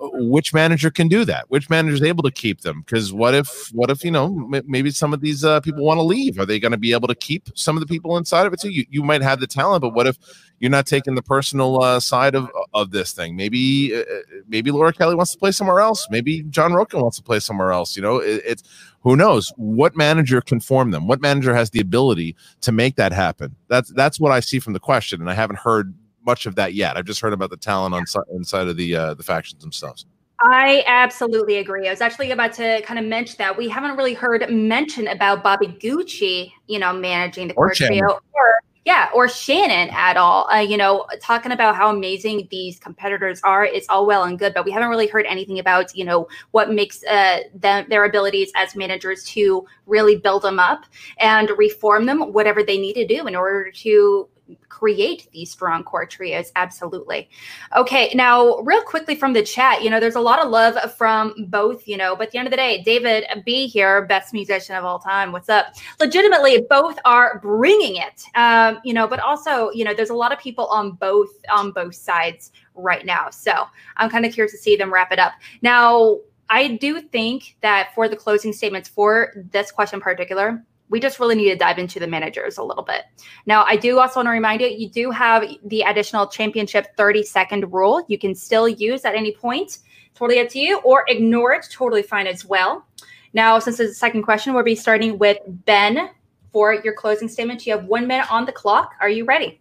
S2: Which manager can do that? Which manager is able to keep them? Because what if, what if you know, m- maybe some of these uh, people want to leave? Are they going to be able to keep some of the people inside of it too? You, you might have the talent, but what if you're not taking the personal uh, side of of this thing? Maybe, uh, maybe Laura Kelly wants to play somewhere else. Maybe John Rocha wants to play somewhere else. You know, it, it's who knows what manager can form them what manager has the ability to make that happen that's that's what i see from the question and i haven't heard much of that yet. I've just heard about the talent on si- inside of the uh the factions themselves.
S1: I absolutely agree. I was actually about to kind of mention that. We haven't really heard mention about Bobby Gucci, you know, managing the
S2: Or
S1: trio, or yeah, or Shannon at all. Uh, you know, talking about how amazing these competitors are, it's all well and good, but we haven't really heard anything about you know what makes uh, them their abilities as managers to really build them up and reform them, whatever they need to do in order to create these strong core trios. Absolutely. Okay, now real quickly from the chat, you know, there's a lot of love from both, you know, but at the end of the day, David B here, best musician of all time. What's up? Legitimately, both are bringing it, um, you know, but also, you know, there's a lot of people on both on both sides right now. So I'm kind of curious to see them wrap it up. Now, I do think that for the closing statements for this question in particular, we just really need to dive into the managers a little bit. Now, I do also want to remind you, you do have the additional championship 30 second rule. You can still use at any point. Totally up to you, or ignore it. Totally fine as well. Now, since it's the second question, we'll be starting with Ben for your closing statement. You have one minute on the clock. Are you ready?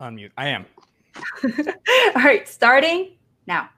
S7: Unmute. I am.
S1: All right, starting now.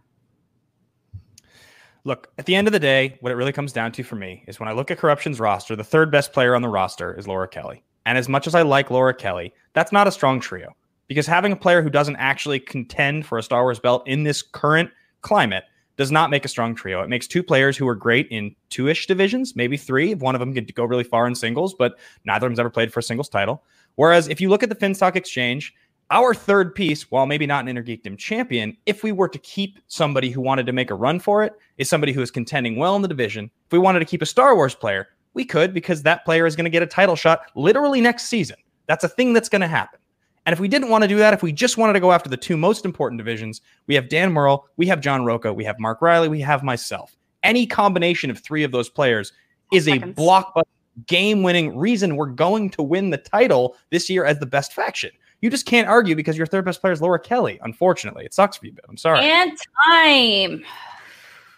S7: Look, at the end of the day, what it really comes down to for me is when I look at Corruption's roster, the third best player on the roster is Laura Kelly. And as much as I like Laura Kelly, that's not a strong trio because having a player who doesn't actually contend for a Star Wars belt in this current climate does not make a strong trio. It makes two players who are great in two ish divisions, maybe three. If One of them could go really far in singles, but neither of them's ever played for a singles title. Whereas if you look at the Finstock Exchange, our third piece, while maybe not an Inner Geekdom champion, if we were to keep somebody who wanted to make a run for it, is somebody who is contending well in the division. If we wanted to keep a Star Wars player, we could because that player is going to get a title shot literally next season. That's a thing that's going to happen. And if we didn't want to do that, if we just wanted to go after the two most important divisions, we have Dan Murrell, we have John Rocha, we have Mark Riley, we have myself. Any combination of three of those players is a blockbuster, game winning reason we're going to win the title this year as the best faction. You just can't argue because your third best player is Laura Kelly. Unfortunately, it sucks for you, but I'm sorry.
S1: And time.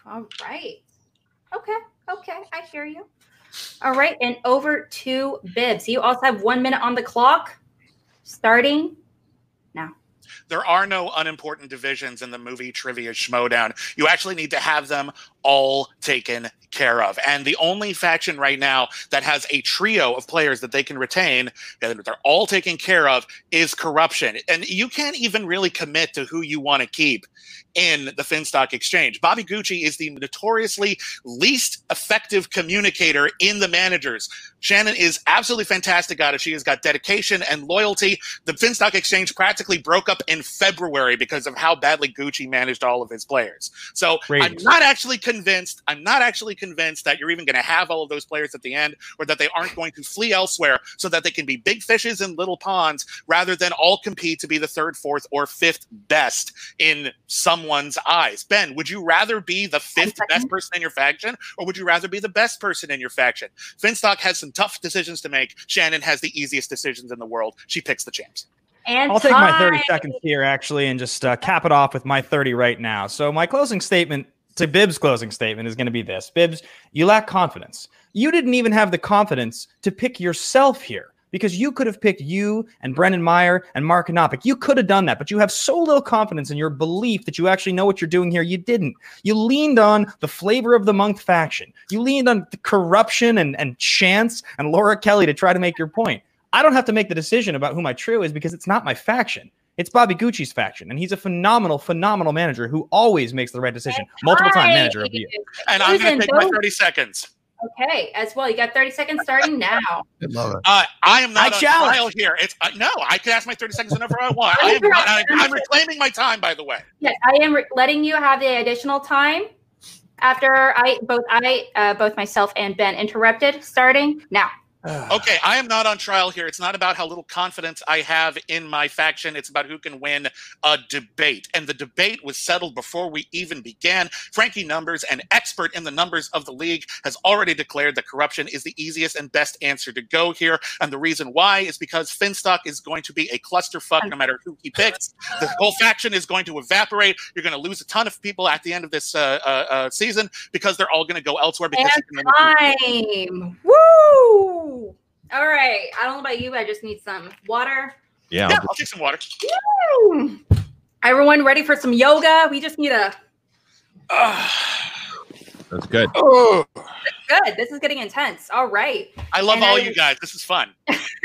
S1: All right. Okay. Okay. I hear you. All right. And over to Bibbs. You also have one minute on the clock starting now.
S5: There are no unimportant divisions in the movie trivia schmoedown. You actually need to have them all taken care of. And the only faction right now that has a trio of players that they can retain, and they're all taken care of, is corruption. And you can't even really commit to who you want to keep in the Finstock Exchange. Bobby Gucci is the notoriously least effective communicator in the managers. Shannon is absolutely fantastic at it. She has got dedication and loyalty. The Finstock Exchange practically broke up in February because of how badly Gucci managed all of his players. So
S7: Great.
S5: I'm not actually convinced. I'm not actually convinced that you're even going to have all of those players at the end, or that they aren't going to flee elsewhere, so that they can be big fishes in little ponds, rather than all compete to be the third, fourth, or fifth best in someone's eyes. Ben, would you rather be the fifth best person in your faction, or would you rather be the best person in your faction? Finstock has some tough decisions to make. Shannon has the easiest decisions in the world. She picks the champs.
S1: And
S7: I'll take my 30 seconds here, actually, and just uh, cap it off with my 30 right now. So, my closing statement to Bibbs' closing statement is going to be this Bibbs, you lack confidence. You didn't even have the confidence to pick yourself here because you could have picked you and Brendan Meyer and Mark Anopic. You could have done that, but you have so little confidence in your belief that you actually know what you're doing here. You didn't. You leaned on the flavor of the month faction. You leaned on corruption and, and chance and Laura Kelly to try to make your point. I don't have to make the decision about who my trio is because it's not my faction. It's Bobby Gucci's faction, and he's a phenomenal, phenomenal manager who always makes the right decision. Multiple time manager of the year.
S5: And I'm going to take my 30 seconds.
S1: Okay, as well. You got 30 seconds starting now.
S2: I love it.
S5: Uh, I am not
S7: I
S5: on
S7: challenge.
S5: trial here. It's uh, no, I can ask my 30 seconds whenever I want. I am, I, I'm reclaiming my time, by the way.
S1: Yes, I am re- letting you have the additional time after I both I uh, both myself and Ben interrupted. Starting now.
S5: Okay, I am not on trial here. It's not about how little confidence I have in my faction. It's about who can win a debate. And the debate was settled before we even began. Frankie Numbers, an expert in the numbers of the league, has already declared that corruption is the easiest and best answer to go here. And the reason why is because Finstock is going to be a clusterfuck no matter who he picks. The whole faction is going to evaporate. You're going to lose a ton of people at the end of this uh, uh, uh, season because they're all going to go elsewhere because only-
S1: Time. Woo! All right. I don't know about you, but I just need some water.
S2: Yeah.
S5: Yeah, I'll take some water.
S1: Woo! Everyone ready for some yoga? We just need a
S2: That's good.
S5: Oh,
S1: good. This is getting intense. All right.
S5: I love
S1: And
S5: all
S1: I-
S5: you guys. This is fun.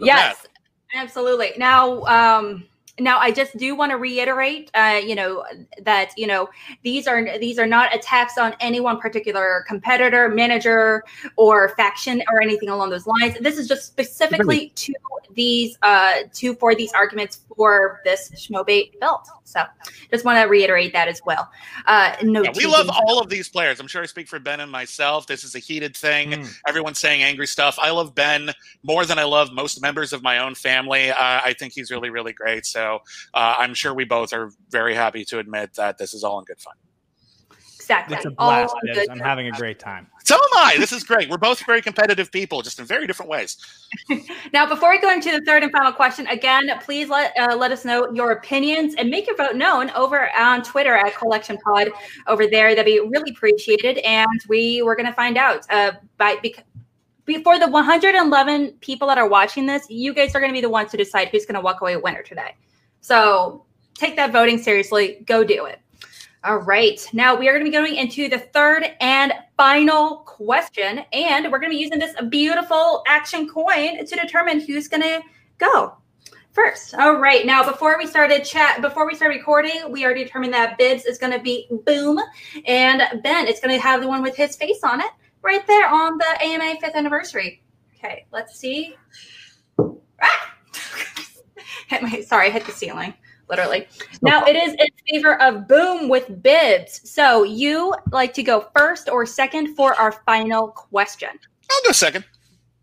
S1: yes, absolutely. Now, um, now I just do want to reiterate, uh, you know, that you know these are these are not attacks on any one particular competitor, manager, or faction or anything along those lines. This is just specifically to these uh to for these arguments for this schmobate belt. So, just want to reiterate that as well. Uh, no,
S5: Yeah, we love
S1: things-
S5: all of these players. I'm sure I speak for Ben and myself. This is a heated thing.
S7: Mm.
S5: Everyone's saying angry stuff. I love Ben more than I love most members of my own family. Uh, I think he's really, really great. So uh, I'm sure we both are very happy to admit that this is all in good fun.
S1: exactly.
S7: It's a blast.
S1: on
S7: Bibbs. I'm having a great time.
S5: So am I. This is great. We're both very competitive people, just in very different ways.
S1: Now, before we go into the third and final question, again, please let uh, let us know your opinions and make your vote known over on Twitter at Collection Pod. Over there, that'd be really appreciated. And we were going to find out uh, by because before the 111 people that are watching this, you guys are going to be the ones to decide who's going to walk away a winner today. So take that voting seriously. Go do it. All right. Now we are going to be going into the third and final question. And we're going to be using this beautiful action coin to determine who's going to go first. All right. Now, before we started chat, before we started recording, we already determined that Bibbs is going to be Boom. And Ben is going to have the one with his face on it right there on the AMA fifth anniversary. Okay. Let's see. Ah! hit my, sorry, I hit the ceiling literally. Now it is in favor of Boom with Bibs. So you like to go first or second for our final question?
S5: I'll go second.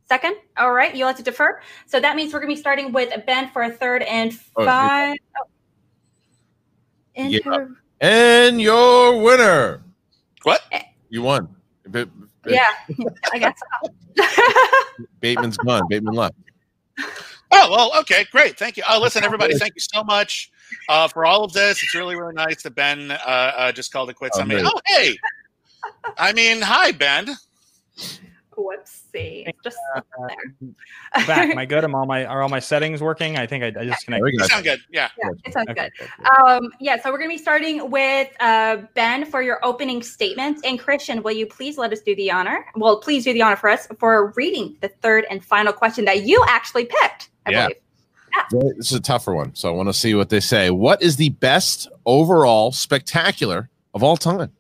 S1: Second. All right. You like to defer. So that means we're going to be starting with Ben for a third and
S2: Oh,
S1: five. Oh.
S2: Yeah.
S1: Inter-
S2: And your winner.
S5: What?
S2: You won.
S1: Yeah, I guess so.
S2: Bateman's gone. Bateman left.
S5: Oh, well, okay, great. Thank you. Oh, listen, everybody, thank you so much uh, for all of this. It's really, really nice that Ben uh, uh, just called it quits
S2: Oh,
S5: on me. Oh, hey. I mean, hi, Ben.
S1: Whoopsie. Just
S7: Uh,
S1: there.
S7: Back. Am I good? Am all my are all my settings working? I think I, I just
S2: There
S7: connected.
S2: we
S5: You sound good. Yeah.
S1: yeah, it sounds
S7: Okay,
S1: good.
S7: good, good.
S1: Um, yeah, so we're going to be starting with uh, Ben for your opening statement. And Christian, will you please let us do the honor? Well, please do the honor for us for reading the third and final question that you actually picked, I
S2: Yeah.
S1: believe.
S2: Well, This is a tougher one, so I want to see what they say. What is the best overall spectacular of all time?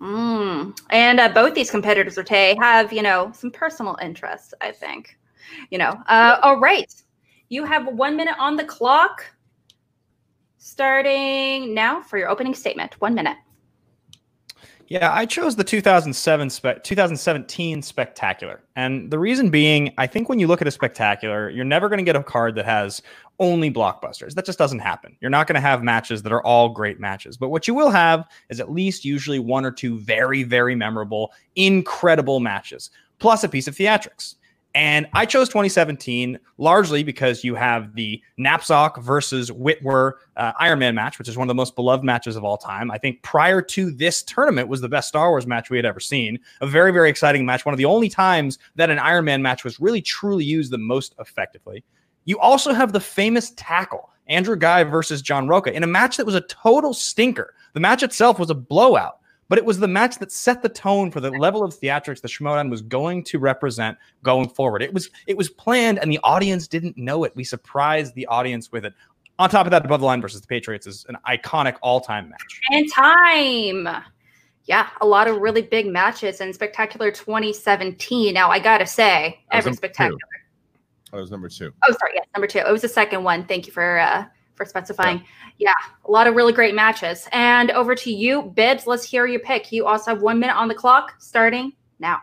S1: Mm. And uh, both these competitors, Tay, have, you know, some personal interests, I think. You know, uh, all right. You have one minute on the clock starting now for your opening statement. One minute.
S7: Yeah, I chose the 2007 spe- 2017 spectacular. And the reason being, I think when you look at a spectacular, you're never going to get a card that has only blockbusters. That just doesn't happen. You're not going to have matches that are all great matches. But what you will have is at least usually one or two very, very memorable, incredible matches, plus a piece of theatrics. And I chose 2017 largely because you have the Napzok versus Whitwer uh, Iron Man match, which is one of the most beloved matches of all time. I think prior to this tournament was the best Star Wars match we had ever seen. A very, very exciting match. One of the only times that an Iron Man match was really truly used the most effectively. You also have the famous tackle, Andrew Guy versus John Rocha, in a match that was a total stinker. The match itself was a blowout but it was the match that set the tone for the level of theatrics the Schmoedown was going to represent going forward. It was it was planned, and the audience didn't know it. We surprised the audience with it. On top of that, above the line versus the Patriots is an iconic all-time match.
S1: And time. Yeah, a lot of really big matches in Spectacular 2017. Now, I got to say, every
S2: number two.
S1: spectacular.
S2: That was number two.
S1: Oh, sorry. Yes, number two. It was the second one. Thank you for uh, for specifying. Yeah. a lot of really great matches. And over to you, Bibbs. Let's hear your pick. You also have one minute on the clock, starting now.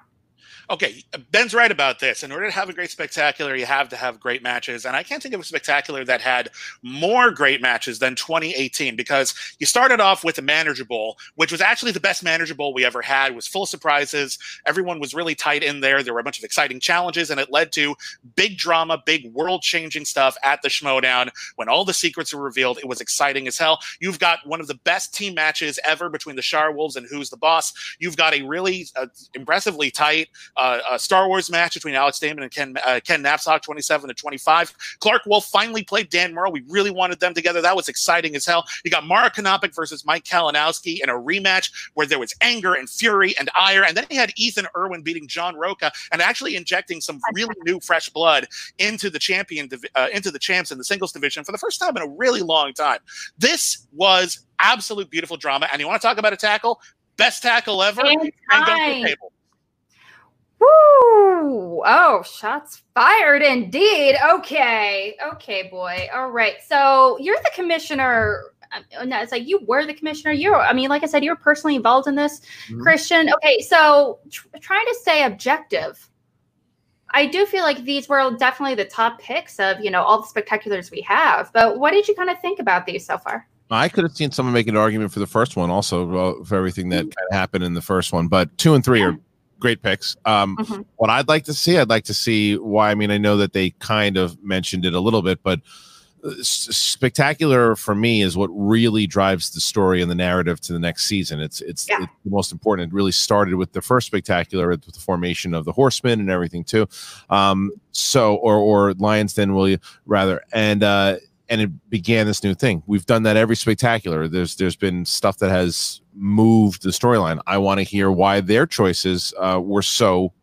S5: Okay, Ben's right about this. In order to have a great spectacular, you have to have great matches. And I can't think of a spectacular that had more great matches than 2018 because you started off with a manageable, which was actually the best manageable we ever had. It was full of surprises. Everyone was really tight in there. There were a bunch of exciting challenges, and it led to big drama, big world-changing stuff at the Schmoedown. When all the secrets were revealed, it was exciting as hell. You've got one of the best team matches ever between the Shire Wolves and Who's the Boss. You've got a really uh, impressively tight uh, a Star Wars match between Alex Damon and Ken uh, Ken Napzok, 27 to 25. Clarke Wolfe finally played Dan Murrell. We really wanted them together. That was exciting as hell. You got Mara Konopik versus Mike Kalinowski in a rematch where there was anger and fury and ire. And then he had Ethan Irwin beating John Rocha and actually injecting some really new fresh blood into the champion uh, into the champs in the singles division for the first time in a really long time. This was absolute beautiful drama. And you want to talk about a tackle? Best tackle ever?
S1: And
S5: And go to the table.
S1: Woo! Oh, shots fired indeed. Okay. Okay, boy. All right. So you're the commissioner. um, No, it's like you were the commissioner. You're, I mean, like I said, you're personally involved in this,
S2: Mhm.
S1: Christian. Okay. So tr- trying to stay objective. I do feel like these were definitely the top picks of, you know, all the spectaculars we have. But what did you kind of think about these so far?
S2: I could have seen someone make an argument for the first one also uh, for everything that kind of happened in the first one, but two and three are great picks. Um,
S1: Mhm.
S2: What I'd like to see, I'd like to see why. I mean, I know that they kind of mentioned it a little bit, but uh, s- spectacular for me is what really drives the story and the narrative to the next season. It's it's,
S1: Yeah.
S2: it's the most important. It really started with the first spectacular, with the formation of the Horsemen and everything too. Um, so or or Lions Den, will you rather? And uh, and it began this new thing. We've done that every spectacular. There's there's been stuff that has moved the storyline. I want to hear why their choices uh, were so,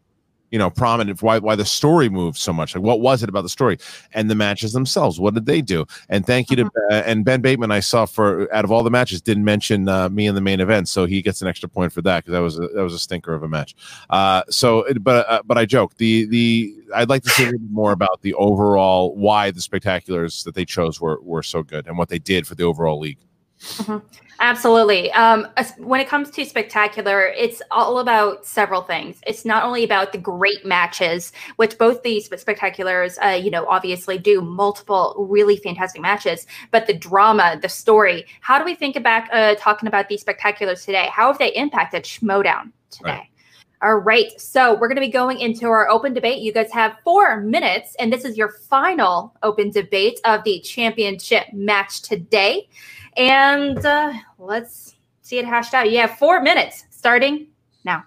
S2: you know, prominent. Why why the story moved so much? Like what was it about the story and the matches themselves? What did they do? And thank you to uh, and Ben Bateman. I saw for out of all the matches didn't mention uh, me in the main event, so he gets an extra point for that because that was a, that was a stinker of a match. Uh, so, but uh, but I joke. The the I'd like to see a little bit more about the overall why the spectaculars that they chose were were so good and what they did for the overall league.
S1: Absolutely. Um, when it comes to spectacular, it's all about several things. It's not only about the great matches, which both these spectaculars, uh, you know, obviously do multiple really fantastic matches, but the drama, the story. How do we think about uh, talking about these spectaculars today? How have they impacted Schmoedown today?
S2: Right.
S1: All right, so we're going to be going into our open debate. You guys have four minutes, and this is your final open debate of the championship match today. And uh, let's see it hashed out. You have four minutes starting now.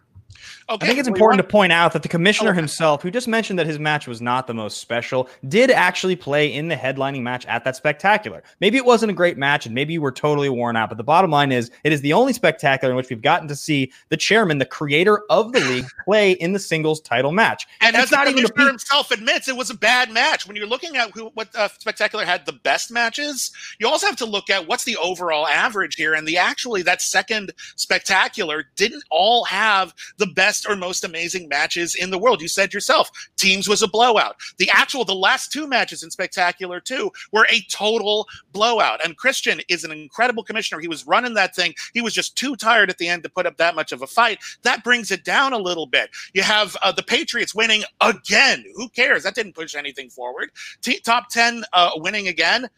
S7: I think it's important to point out that the commissioner himself, who just mentioned that his match was not the most special, did actually play in the headlining match at that spectacular. Maybe it wasn't a great match and maybe you were totally worn out, but the bottom line is it is the only spectacular in which we've gotten to see the chairman, the creator of the league, play in the singles title match.
S5: And, the
S7: not even
S5: commissioner himself admits, it was a bad match. When you're looking at who, what uh, Spectacular had the best matches, you also have to look at what's the overall average here. And the actually that second Spectacular didn't all have the best or most amazing matches in the world. You said yourself, teams was a blowout. The actual the last two matches in Spectacular two were a total blowout. And Christian is an incredible commissioner. He was running that thing. He was just too tired at the end to put up that much of a fight. That brings it down a little bit. You have uh, the Patriots winning again. Who cares? That didn't push anything forward. T- top 10 uh, winning again.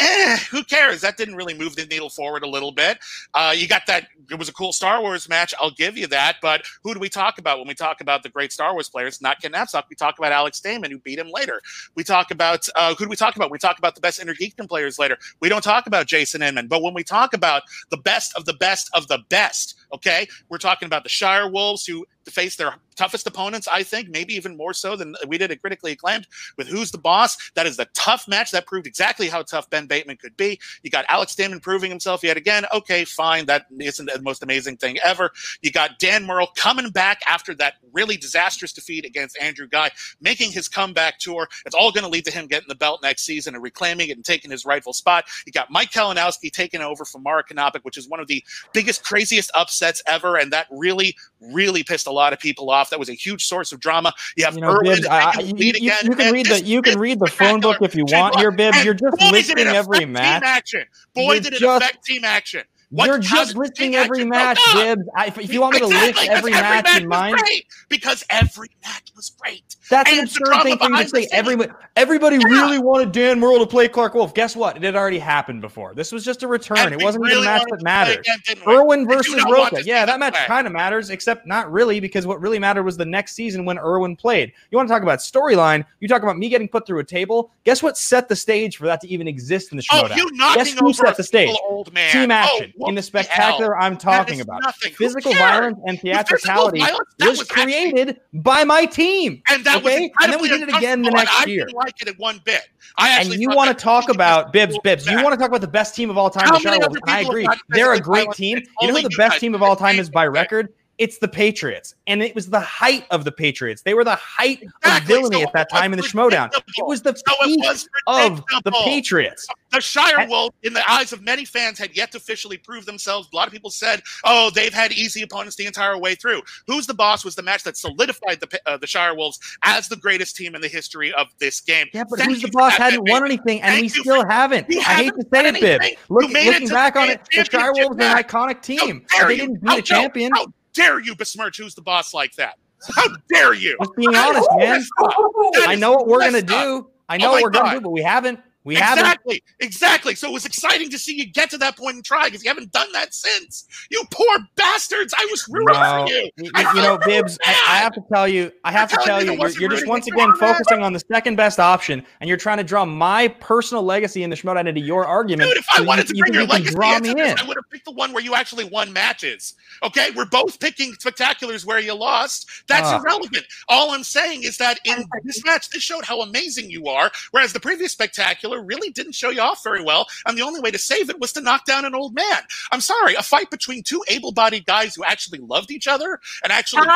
S5: Eh, who cares? That didn't really move the needle forward a little bit. Uh, you got that. It was a cool Star Wars match. I'll give you that. But who do we talk about when we talk about the great Star Wars players? Not Ken Napzok. We talk about Alex Damon, who beat him later. We talk about uh, who do we talk about? We talk about the best Intergeekdom players later. We don't talk about Jason Inman. But when we talk about the best of the best of the best, okay, we're talking about the Shire Wolves who face their toughest opponents, I think, maybe even more so than we did at critically acclaimed with Who's the Boss. That is the tough match that proved exactly how tough Ben Bateman could be. You got Alex Damon proving himself yet again. Okay, fine. That isn't the most amazing thing ever. You got Dan Murrell coming back after that really disastrous defeat against Andrew Guy, making his comeback tour. It's all going to lead to him getting the belt next season and reclaiming it and taking his rightful spot. You got Mike Kalinowski taking over from Mara Kanopik, which is one of the biggest, craziest upsets ever. And that really, really pissed a lot of people off. That was a huge source of drama. You have
S7: You know,
S5: Irwin
S7: Bibbs, I, you, you-
S5: again.
S7: you can read the you can read the phone book if you want here, Bibbs.
S5: and
S7: You're just listing every match.
S5: Team action. Boy,
S7: You're
S5: did it
S7: just-
S5: affect team action. What-
S7: You're just listing every match, Bibbs. I, if you want me to
S5: Exactly,
S7: list every match in
S5: was
S7: mind,
S5: great, because every match was great.
S7: That's
S5: And
S7: an absurd thing for you to say. Everybody, everybody
S5: Yeah.
S7: really wanted Dan Murrell to play Clarke Wolfe. Guess what? It had already happened before. This was just a return.
S5: And
S7: it wasn't even
S5: really
S7: a match that mattered.
S5: again.
S7: Irwin versus
S5: Rocha.
S7: Yeah, that match kind of matters, except not really, because what really mattered was the next season when Irwin played. You want to talk about storyline? You talk about me getting put through a table. Guess what set the stage for that to even exist in the
S5: Oh, you knocking
S7: Guess who
S5: over
S7: set the stage?
S5: old man.
S7: Team
S5: Oh,
S7: action
S5: what
S7: in the
S5: the
S7: spectacular
S5: hell?
S7: I'm talking about.
S5: nothing.
S7: Physical violence and
S5: The
S7: theatricality
S5: violence,
S7: was,
S5: was actually-
S7: created by my team.
S5: And that
S7: okay, and then we did it again the next
S5: and
S7: year.
S5: I didn't like it one bit. I
S7: And
S5: actually
S7: you want to talk about Bibbs, Bibbs. You want to talk about the best team of all time,
S5: How many other
S7: I agree. They're a great team. You know who the best team of all time is by record? It's the Patriots. And it was the height of the Patriots. They were the height of
S5: Exactly.
S7: villainy
S5: So
S7: at that time in the Schmoedown. It was the
S5: So
S7: peak
S5: was
S7: of the. Patriots.
S5: The Shire Wolf, in the eyes of many fans, had yet to officially prove themselves. A lot of people said, "Oh, they've had easy opponents the entire way through." Who's the boss was the match that solidified the uh, the Shire Wolves as the greatest team in the history of this game.
S7: Yeah, but
S5: Thank
S7: who's the boss hadn't
S5: baby.
S7: won anything, and
S5: Thank
S7: we still
S5: for-
S7: haven't. I hate to say it,
S5: anything.
S7: Look, looking back on it, the Shire Wolves are an iconic team. they didn't beat a champion.
S5: How dare you besmirch who's the boss like that? How dare you?
S7: Just being honest, man.
S5: Messed up. That
S7: I know what we're gonna
S5: up.
S7: do. I
S5: Oh
S7: know
S5: my
S7: what we're gonna do, but we haven't. We haven't.
S5: exactly, exactly. So it was exciting to see you get to that point and try because you haven't done that since. You poor bastards! I was rooting
S7: No,
S5: for you.
S7: you, you know,
S5: felt
S7: Bibbs. I, I have to tell you. I have to tell
S5: telling
S7: you. You're, you're just once again
S5: man.
S7: focusing on the second best option, and you're trying to draw my personal legacy in the Schmoedown into your argument.
S5: Dude, if I
S7: so
S5: wanted
S7: you,
S5: to bring
S7: think
S5: your legacy
S7: draw
S5: into
S7: me
S5: this,
S7: in.
S5: I would have picked the one where you actually won matches. Okay, we're both picking spectaculars where you lost. That's
S7: Ah.
S5: irrelevant. All I'm saying is that in this match, this showed how amazing you are, whereas the previous spectacular really didn't show you off very well. And the only way to save it was to knock down an old man. I'm sorry, a fight between two able-bodied guys who actually loved each other and actually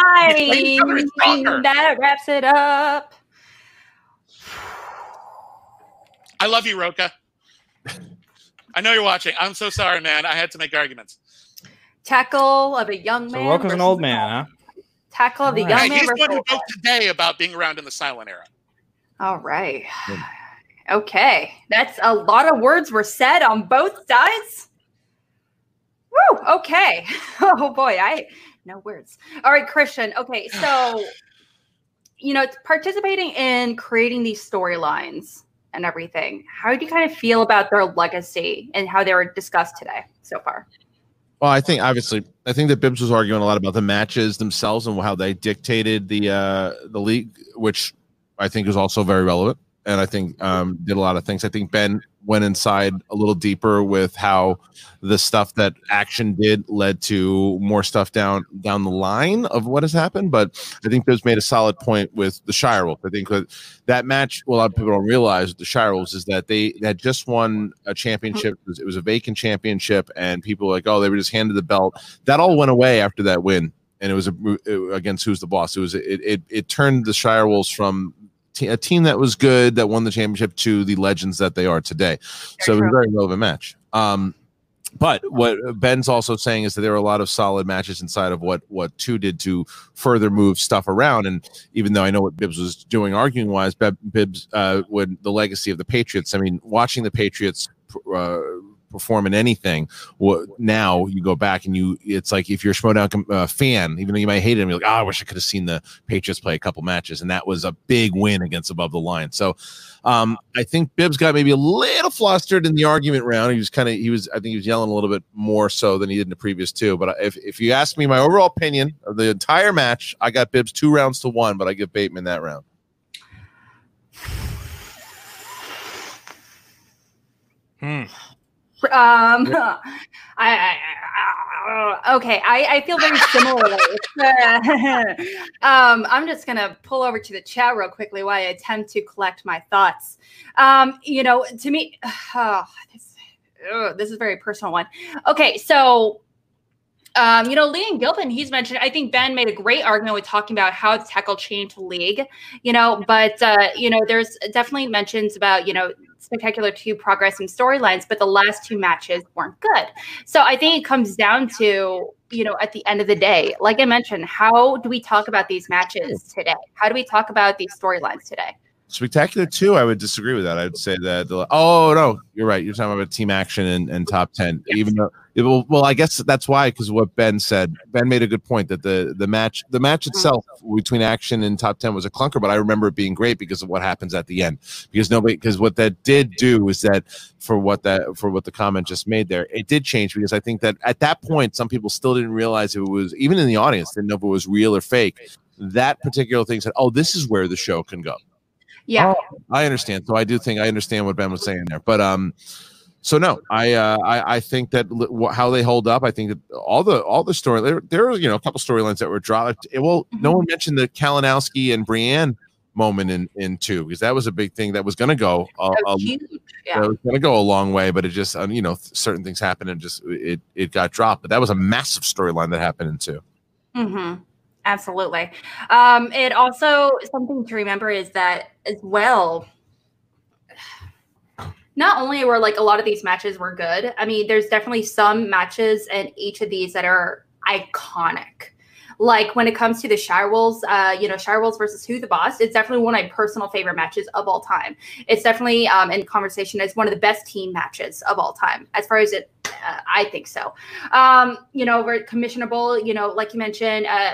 S5: made each other
S1: Time.
S5: stronger.
S1: That wraps it up.
S5: I love you, Rocha. I know you're watching. I'm so sorry, man. I had to make arguments.
S1: Tackle of a young
S7: So
S1: man.
S7: Rocha's an old
S1: a
S7: man, huh?
S1: Tackle of the
S7: Alright.
S1: young
S5: Hey,
S1: man
S5: he's the
S1: versus
S5: one who
S1: old
S5: today about being around in the silent era.
S1: All right. Okay. That's a lot of words were said on both sides. Woo. Okay. Oh boy, I no words. All right, Christian. Okay, so you know, participating in creating these storylines and everything. How do you kind of feel about their legacy and how they were discussed today so far?
S2: Well, I think obviously, I think that Bibbs was arguing a lot about the matches themselves and how they dictated the uh, the league, which I think is also very relevant. And I think um, did a lot of things. I think Ben went inside a little deeper with how the stuff that action did led to more stuff down down the line of what has happened. But I think Bibbs made a solid point with the Shire Wolf. I think that that match, well, a lot of people don't realize the Shire Wolves is that they had just won a championship. It was, it was a vacant championship, and people were like, oh, they were just handed the belt. That all went away after that win. And it was a, against who's the boss. It was it, it it turned the Shire Wolves from a team that was good that won the championship to the legends that they are today. so it was a very relevant match. Um, but what Ben's also saying is that there were a lot of solid matches inside of what what two did to further move stuff around. And even though I know what Bibbs was doing arguing wise, Bibbs uh, when the legacy of the Patriots. I mean, watching the Patriots. Uh, perform in anything. What now you go back and you, it's like if you're a Schmoedown uh, fan, even though you might hate and you're like, oh, I wish I could have seen the Patriots play a couple matches, and that was a big win against Above the Line. So um, I think Bibbs got maybe a little flustered in the argument round. He was kind of, he was, I think he was yelling a little bit more so than he did in the previous two. But if if you ask me my overall opinion of the entire match, I got Bibbs two rounds to one, but I give Bateman that round.
S1: Hmm. Um, yeah. I, I, I, okay, I, I feel very similar. um, I'm just gonna pull over to the chat real quickly while I attempt to collect my thoughts. Um, you know, to me, oh, this, oh, this is a very personal one. Okay, so um, you know, Lee and Gilpin, he's mentioned, I think Ben made a great argument with talking about how it's tackle changed the league, you know, but, uh, you know, there's definitely mentions about, you know, spectacular two progress and storylines, but the last two matches weren't good. So I think it comes down to, you know, at the end of the day, like I mentioned, how do we talk about these matches today? How do we talk about these storylines today?
S2: Spectacular two, I would disagree with that. I would say that. Oh no, you're right. You're talking about team action and, and top ten. Yes. Even though, will, well, I guess that's why because what Ben said. Ben made a good point that the the match the match mm-hmm. itself between action and top ten was a clunker, but I remember it being great because of what happens at the end. Because nobody, because what that did do is that for what that for what the comment just made there, it did change because I think that at that point some people still didn't realize it was even in the audience didn't know if it was real or fake. That particular thing said, "Oh, this is where the show can go."
S1: Yeah.
S2: Oh, I understand. So I do think I understand what Ben was saying there. But um so no, I uh, I, I think that how they hold up. I think that all the all the story there there were you know a couple storylines that were dropped. It, well, mm-hmm. no one mentioned the Kalinowski and Brienne moment in in two because that was a big thing that was going to go a, a, yeah. was going to go a long way, but it just um, you know certain things happened and just it it got dropped. But that was a massive storyline that happened in 2
S1: Mm-hmm. Absolutely. Um, it also something to remember is that as well. Not only were like a lot of these matches were good. I mean, there's definitely some matches in each of these that are iconic. Like when it comes to the Shirewolves, uh, you know, Shirewolves versus Who the Boss, it's definitely one of my personal favorite matches of all time. It's definitely um, in conversation as one of the best team matches of all time, as far as it, uh, I think so. Um, you know, we're commissionable, you know, like you mentioned, uh,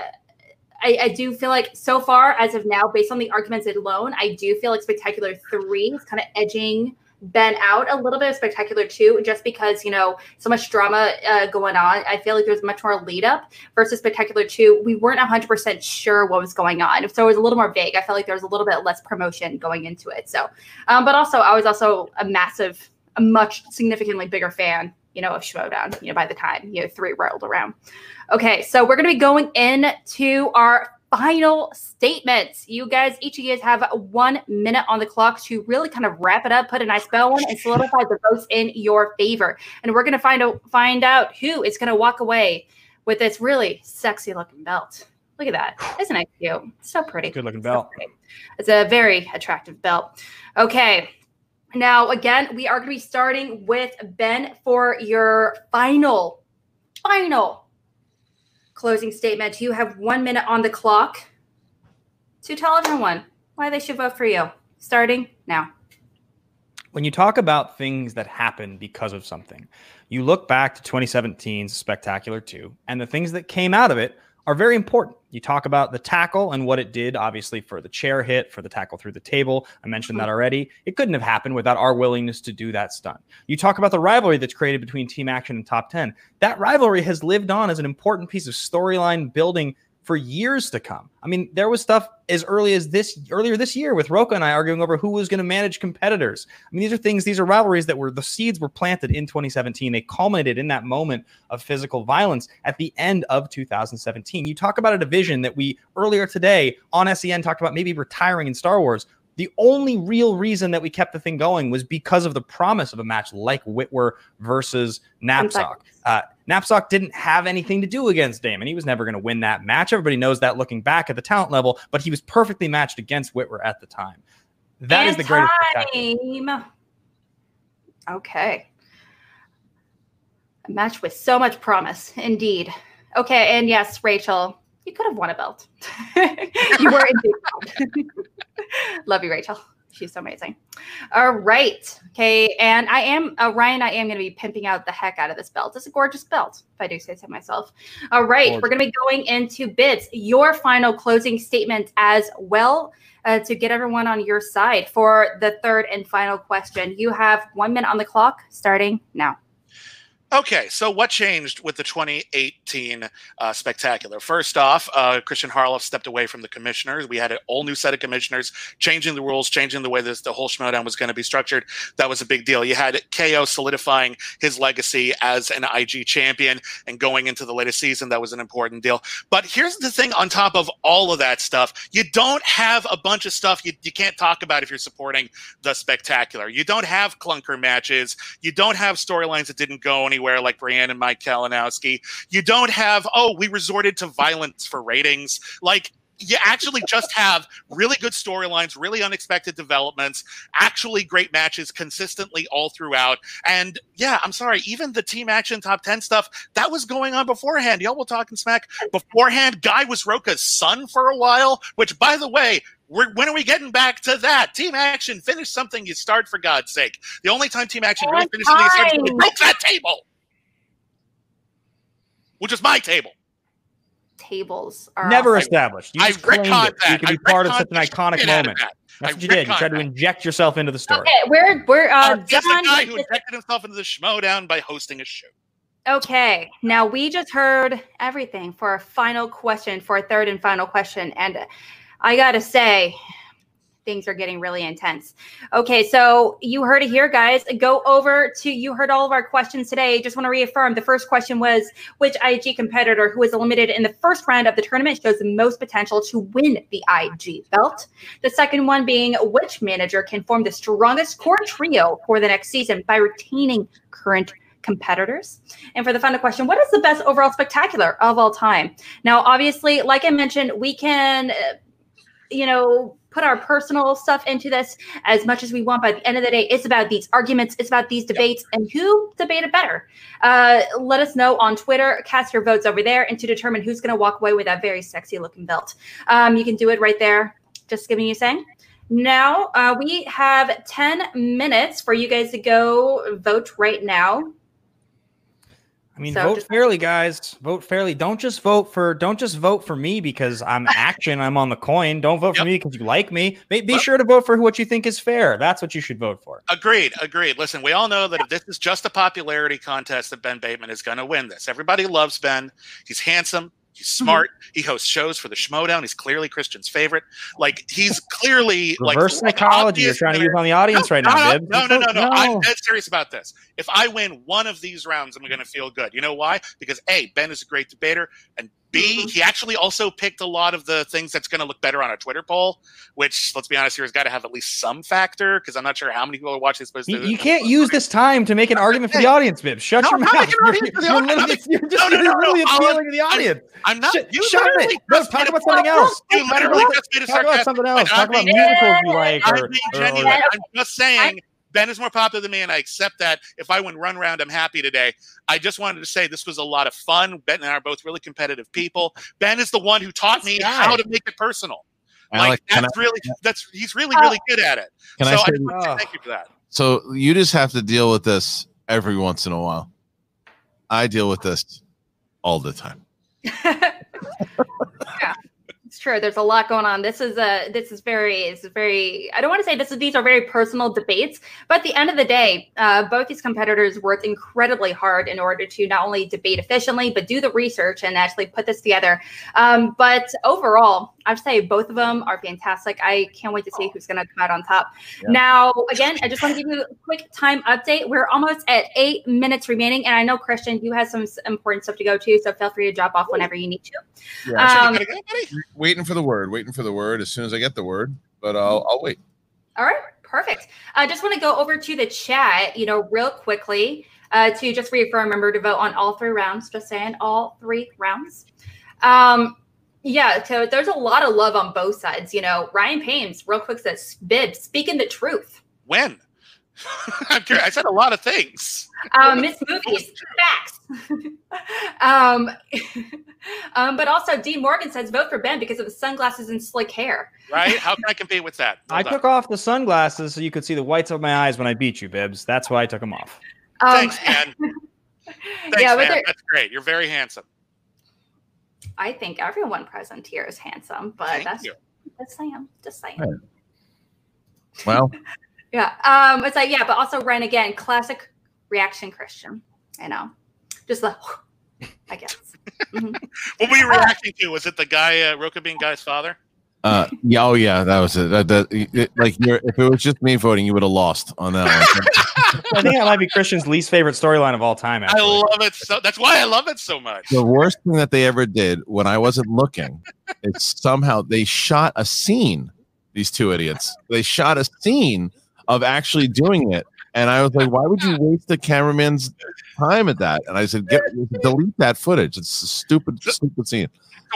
S1: I, I, do feel like so far as of now, based on the arguments alone, I do feel like Spectacular Three is kind of edging Ben out a little bit of Spectacular too, just because you know so much drama uh, going on. I feel like there's much more lead up versus Spectacular Two. We weren't 100 percent sure what was going on, so it was a little more vague. I felt like there was a little bit less promotion going into it. So, um, but also I was also a massive, a much significantly bigger fan you know, of Schmoedown, you know, by the time, you know, three rolled around. Okay, so we're going to be going into our final statements. You guys, each of you guys have one minute on the clock to really kind of wrap it up, put a nice bow on, and solidify the votes in your favor. And we're going to find out find out who is going to walk away with this really sexy looking belt. Look at that. Isn't it cute? So pretty.
S7: Good looking belt.
S1: So it's a very attractive belt. Okay. Now, again, we are going to be starting with Ben for your final, final closing statement. You have one minute on the clock to tell everyone why they should vote for you. Starting now.
S7: When you talk about things that happen because of something, you look back to 2017's Spectacular 2, and the things that came out of it are very important. You talk about the tackle and what it did, obviously, for the chair hit, for the tackle through the table. I mentioned that mm-hmm. already. It couldn't have happened without our willingness to do that stunt. You talk about the rivalry that's created between Team Action and Top 10. That rivalry has lived on as an important piece of storyline building for years to come. I mean, there was stuff as early as this earlier this year with Rocha and I arguing over who was going to manage competitors. I mean, these are things, these are rivalries that were the seeds were planted in 2017. They culminated in that moment of physical violence at the end of 2017. You talk about a division that we earlier today on SEN talked about maybe retiring in Star Wars. The only real reason that we kept the thing going was because of the promise of a match like Whitwer versus Napzok. Uh, Napzok didn't have anything to do against Damon. He was never going to win that match. Everybody knows that looking back at the talent level, but he was perfectly matched against Whitwer at the time. That
S1: and
S7: is the greatest.
S1: time. Okay. A match with so much promise, indeed. Okay, and yes, Rachel, you could have won a belt. you were indeed. Love you, Rachel. She's amazing. All right. Okay. And I am, uh, Ryan, I am going to be pimping out the heck out of this belt. It's a gorgeous belt, if I do say so myself. All right. Gorgeous. We're going to be going into bids. Your final closing statement as well uh, to get everyone on your side for the third and final question. You have one minute on the clock starting now.
S5: Okay, so what changed with the 2018 uh, spectacular? First off, uh, Kristian Harloff stepped away from the commissioners. We had a whole new set of commissioners, changing the rules, changing the way this the whole Schmoedown was going to be structured. That was a big deal. You had KO solidifying his legacy as an IG champion and going into the latest season. That was an important deal. But here's the thing: on top of all of that stuff, you don't have a bunch of stuff you, you can't talk about if you're supporting the spectacular. You don't have clunker matches. You don't have storylines that didn't go anywhere anywhere like Brienne and Mike Kalinowski. You don't have, oh, we resorted to violence for ratings. Like, you actually just have really good storylines, really unexpected developments, actually great matches consistently all throughout. And yeah, I'm sorry, even the team action top 10 stuff that was going on beforehand. Y'all were talking smack beforehand. Guy was Rocha's son for a while, which by the way, we're, when are we getting back to that? Team action, finish something you start for God's sake. The only time team action really finished something you started, broke that table which is my table.
S1: Tables are
S7: never awesome. established. You
S5: I retcon that.
S7: You can be part of such an iconic moment. That. That's what you did. You tried to inject yourself into the story.
S1: Okay, we're we're uh,
S5: uh John, a guy who injected himself into the Schmoedown by hosting a show.
S1: Okay, now we just heard everything for our final question, for a third and final question, and I gotta say, things are getting really intense. Okay, so you heard it here, guys. Go over to you heard all of our questions today. Just want to reaffirm the first question was which IG competitor who was eliminated in the first round of the tournament shows the most potential to win the IG belt. The second one being which manager can form the strongest core trio for the next season by retaining current competitors. And for the final question, what is the best overall spectacular of all time? Now, obviously, like I mentioned, we can, uh, you know, put our personal stuff into this as much as we want. By the end of the day, it's about these arguments, it's about these debates, yep. and who debated better. Uh, let us know on Twitter. Cast your votes over there, and to determine who's going to walk away with that very sexy looking belt. Um, you can do it right there. Just giving you a saying. Now uh, we have 10 minutes for you guys to go vote right now.
S7: I mean, so vote just, fairly, guys. Vote fairly. Don't just vote for. Don't just vote for me because I'm action. I'm on the coin. Don't vote yep. for me because you like me. Be, be sure to vote for what you think is fair. That's what you should vote for.
S5: Agreed. Agreed. Listen, we all know that if this is just a popularity contest, that Ben Bateman is going to win this. Everybody loves Ben. He's handsome. He's smart. Mm-hmm. He hosts shows for the Schmoedown. He's clearly Kristian's favorite. Like he's clearly
S7: reverse
S5: like
S7: psychology. You're trying to use on the audience
S5: no,
S7: right now, Bib.
S5: No, no, no, no, no. I'm dead serious about this. If I win one of these rounds, I'm going to feel good. You know why? Because a Ben is a great debater, and B, mm-hmm. he actually also picked a lot of the things that's going to look better on a Twitter poll, which, let's be honest here, has got to have at least some factor because I'm not sure how many people are watching this.
S7: You, you can't use this time to make an argument for the audience, Bib. Shut
S5: no,
S7: your mouth. You're,
S5: you're,
S7: literally, you're just no, no, no, really appealing to the audience.
S5: I'm, not.
S7: Shut, shut it. No, talk about something else.
S5: You literally just made a
S7: Talk about something else. Talk about musicals you like.
S5: I'm being genuine. I'm just saying. Ben is more popular than me, and I accept that. If I win run round, I'm happy today. I just wanted to say this was a lot of fun. Ben and I are both really competitive people. Ben is the one who taught me how to make it personal. Like, like that's I, really that's he's really really good at it. so I, say, I thank you for that.
S2: So you just have to deal with this every once in a while. I deal with this all the time.
S1: yeah. True. There's a lot going on. This is a this is very it's very. I don't want to say this is these are very personal debates, but at the end of the day, uh, both these competitors worked incredibly hard in order to not only debate efficiently but do the research and actually put this together. Um, but overall, I'd say both of them are fantastic. I can't wait to see who's going to come out on top. Yeah. Now, again, I just want to give you a quick time update. We're almost at eight minutes remaining, and I know Kristian, you have some important stuff to go to, so feel free to drop off whenever you need to.
S2: Yeah, um, waiting for the word. Waiting for the word. As soon as I get the word, but I'll I'll wait.
S1: All right, perfect. I just want to go over to the chat, you know, real quickly uh, to just reaffirm. Remember to vote on all three rounds. Just saying, all three rounds. Um, yeah, so there's a lot of love on both sides. You know, Ryan Pames, real quick, says, Bib, speaking the truth.
S5: When? I'm curious. I said a lot of things.
S1: Um, Miss Movies, facts. um, um, but also, Dean Morgan says vote for Ben because of the sunglasses and slick hair.
S5: Right? How can I compete with that?
S7: I took off the sunglasses so you could see the whites of my eyes when I beat you, Bibbs. That's why I took them off.
S5: Um, Thanks, man. Thanks, yeah, man. That's great. You're very handsome.
S1: I think everyone present here is handsome, but Thank that's you. just saying. Just saying. Right.
S2: Well.
S1: yeah. Um. It's like yeah, but also Ren again, classic reaction Kristian. I know, just the. I guess.
S5: Mm-hmm. what were you reacting to? Was it the guy, uh, Rocha being guy's father?
S2: Uh, yeah, oh yeah, that was it. That, that it, like, if it was just me voting, you would have lost on that one.
S7: I think that might be Kristian's least favorite storyline of all time. Actually.
S5: I love it so. That's why I love it so much.
S2: The worst thing that they ever did when I wasn't looking is somehow they shot a scene. These two idiots. They shot a scene of actually doing it, and I was like, "Why would you waste the cameraman's time at that?" And I said, Get, "Delete that footage. It's a stupid, stupid scene."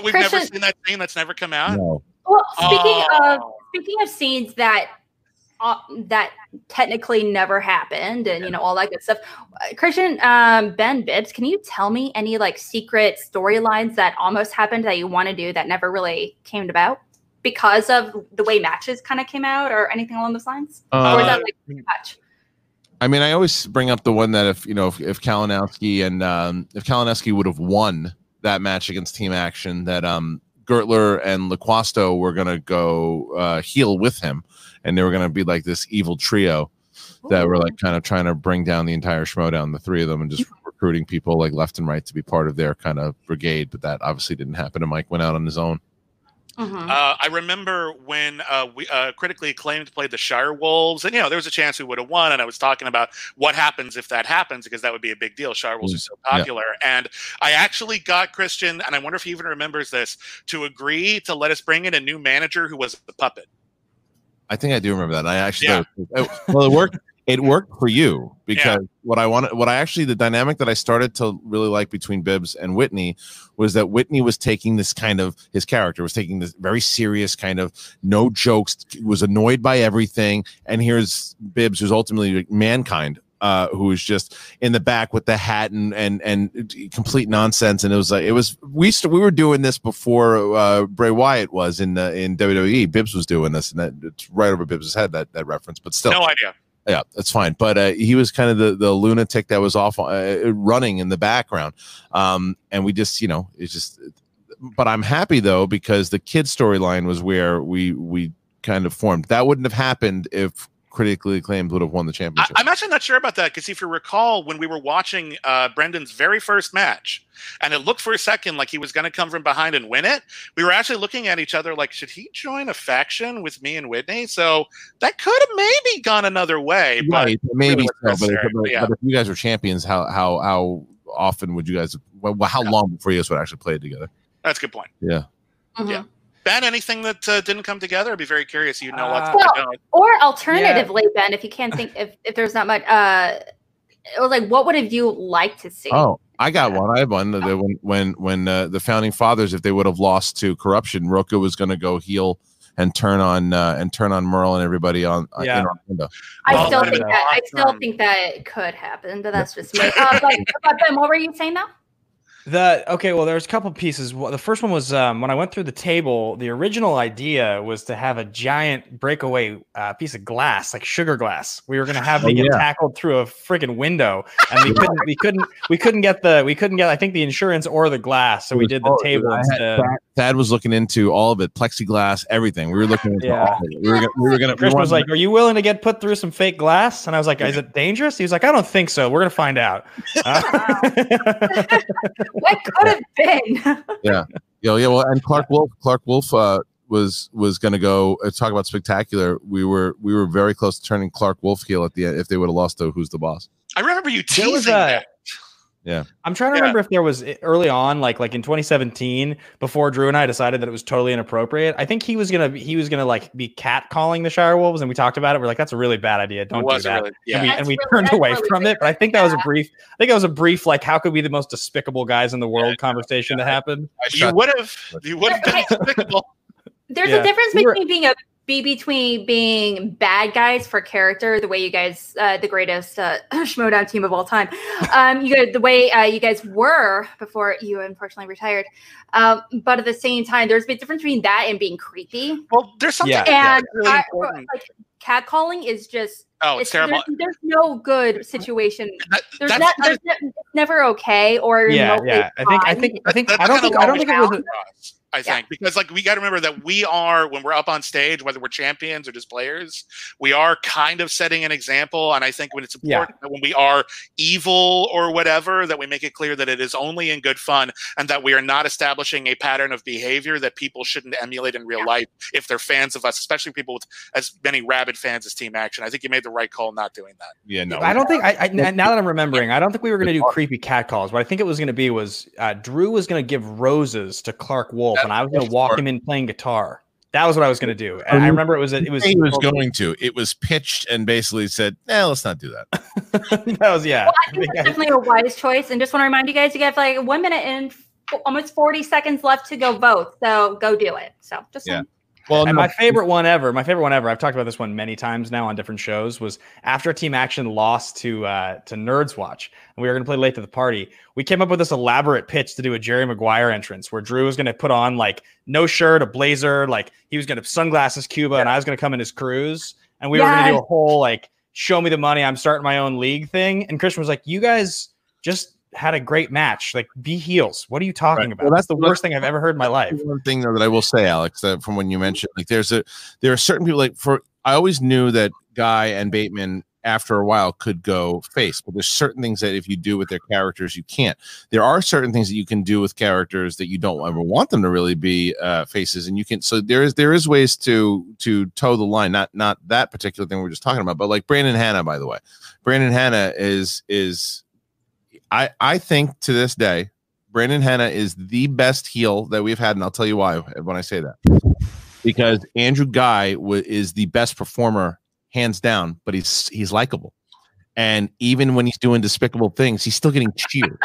S5: We've Kristian, never seen that scene. That's never come out.
S2: No.
S1: Well, speaking oh. of speaking of scenes that uh, that technically never happened and you know all that good stuff uh, kristian um, ben bibbs can you tell me any like secret storylines that almost happened that you want to do that never really came about because of the way matches kind of came out or anything along those lines? Uh, or is that uh, like match
S2: I mean, I always bring up the one that if you know if, if Kalinowski and um, if Kalinowski would have won that match against Team Action, that um, Gertler and LaQuasto were going to go uh, heel with him, and they were going to be like this evil trio that were like kind of trying to bring down the entire Schmoedown, the three of them, and just recruiting people like left and right to be part of their kind of brigade. But that obviously didn't happen, and Mike went out on his own.
S5: Mm-hmm. Uh, I remember when uh, we uh, critically acclaimed played the Shire Wolves, and you know there was a chance we would have won. And I was talking about what happens if that happens because that would be a big deal. Shire Wolves mm-hmm. are so popular, yeah. and I actually got Kristian, and I wonder if he even remembers this, to agree to let us bring in a new manager who was the puppet.
S2: I think I do remember that. I actually, yeah. it, well, it worked it worked for you because yeah. what I wanted, what I actually, the dynamic that I started to really like between Bibbs and Whitney was that Whitney was taking this kind of his character was taking this very serious kind of no jokes, was annoyed by everything, and here's Bibbs, who's ultimately mankind. Uh, who was just in the back with the hat and and and complete nonsense, and it was like it was we st- we were doing this before uh, Bray Wyatt was in the in WWE. Bibbs was doing this, and that it's right over Bibbs's head that that reference, but still,
S5: no idea
S2: yeah, that's fine. But uh, he was kind of the the lunatic that was off uh, running in the background, um, and we just you know it's just. But I'm happy though because the kid storyline was where we we kind of formed. That wouldn't have happened if critically acclaimed would have won the championship.
S5: I, am actually not sure about that because if you recall, when we were watching uh, Brendan's very first match, and it looked for a second like he was going to come from behind and win it, we were actually looking at each other like, should he join a faction with me and Whitney? So that could have maybe gone another way. Right,
S2: maybe so. But, but, yeah. but, if you guys were champions, how how how often would you guys? Well, how yeah. long before you guys would actually play together?
S5: That's a good point.
S2: Yeah.
S5: Mm-hmm. Yeah. Ben, anything that uh, didn't come together? I'd be very curious. You know what's
S1: uh, well, Or alternatively, yeah. Ben, if you can't think, if, if there's not much, uh, like, what would have you liked to see?
S2: Oh, I got one. I have one. Oh. When when when uh, the founding fathers, if they would have lost to corruption, Rocha was going to go heel and turn on uh, and turn on Murrell and everybody on uh, yeah. in Orlando.
S1: I still think that I still think that it could happen, but that's just me. Uh, but, but Ben, what were you saying now?
S7: The okay, well, there's a couple pieces. The first one was um, when I went through the table. The original idea was to have a giant breakaway uh, piece of glass, like sugar glass. We were going to have oh, me get tackled through a freaking window, and we couldn't, we couldn't, we couldn't get the, we couldn't get, I think the insurance or the glass. So we did the table.
S2: I had, back, Thad was looking into all of it, plexiglass, everything. We were looking into
S7: Yeah.
S2: all of it. We were gonna, we were gonna. we
S7: Chris was
S2: wanted-
S7: like, "Are you willing to get put through some fake glass?" And I was like, "Is it dangerous?" He was like, "I don't think so. We're gonna find out." Uh,
S1: What could have been?
S2: yeah, yeah, yeah. Well, and Clarke Wolfe, Clarke Wolfe uh, was was going to go uh, talk about spectacular. We were we were very close to turning Clarke Wolfe heel at the end if they would have lost to Who's the Boss.
S5: I remember you
S7: There was
S5: teasing
S7: a-
S5: that.
S7: I'm trying to
S5: Yeah.
S7: remember if there was eh, early on, like like in 2017, before Drew and I decided that it was totally inappropriate. I think he was gonna he was gonna like be cat calling the Shire Wolves, and we talked about it. We're like, that's a really bad idea. Don't do that.
S5: really, yeah.
S7: and we, and we
S1: really-
S7: turned away
S1: really
S7: from it. But I
S1: weird.
S7: think that was a brief. I think that was a brief like how could we be the most despicable guys in the world conversation that happened.
S5: you would have you would have been despicable.
S1: There's
S7: Yeah.
S1: a difference between being a be between being bad guys for character, the way you guys, uh, the greatest uh, Schmoedown team of all time, um, you guys, the way uh, you guys were before you unfortunately retired. Um, but at the same time, there's a big difference between that and being creepy.
S5: Well, there's something
S7: Yeah.
S1: And
S5: really
S1: I-
S5: important.
S1: like catcalling is just
S5: Oh, it's terrible.
S1: There's, there's no good situation.
S5: That-
S1: There's, not, there's ne- it's never okay or
S7: Yeah,
S1: remotely
S7: yeah. I think I think I think
S5: That's
S7: I don't think I don't think it
S5: we
S7: was.
S5: Have for us, I think because like we got to remember that we are when we're up on stage, whether we're champions or just players, we are kind of setting an example. And I think when it's
S7: Yeah.
S5: important that when we are evil or whatever, that we make it clear that it is only in good fun and that we are not establishing a pattern of behavior that people shouldn't emulate in real life if they're fans of us, especially people with as many rabid fans as Team Action. I think you made the right call not doing that.
S2: Yeah, no.
S7: I don't think I, I n- now that I'm remembering, I don't think we were going to do creepy cat calls. What I think it was going to be was uh, Drew was going to give roses to Clarke Wolfe, and I was going to walk him in playing guitar. That was what I was going to do. And I remember it was it was
S2: he was going to. It was pitched and basically said, "Eh, let's not do that."
S7: that was yeah.
S1: Well, I think that's definitely a wise choice. And just want to remind you guys, you have like one minute and almost 40 seconds left to go vote. So go do it. So just
S2: Yeah.
S1: saying.
S2: Well,
S7: And
S2: no,
S7: my favorite one ever, my favorite one ever. I've talked about this one many times now on different shows. Was after Team Action lost to uh, to Nerds Watch, and we were going to play late to the party. We came up with this elaborate pitch to do a Jerry Maguire entrance, where Drew was going to put on like no shirt, a blazer, like he was going to sunglasses, Cuba, and I was going to come in his cruise, and we were going to do a whole like show me the money, I'm starting my own league thing. And Kristian was like, "You guys just." Had a great match. Like, be heels. What are you talking
S2: Right.
S7: about?
S2: Well,
S7: that's
S2: that's-
S7: the worst thing I've ever heard in my life.
S2: one thing though that I will say, Alex, that from when you mentioned like there's a there are certain people like for I always knew that Guy and Bateman after a while could go face, but there's certain things that if you do with their characters, you can't. There are certain things that you can do with characters that you don't ever want them to really be uh, faces, and you can. So there is there is ways to to toe the line. Not not that particular thing we we're just talking about, but like Brandon Hanna, by the way, Brandon Hanna is is I I think to this day Brandon Hanna is the best heel that we've had, and I'll tell you why when I say that. Because Andrew Guy w- is the best performer, hands down, but he's he's likable, and even when he's doing despicable things, he's still getting cheered.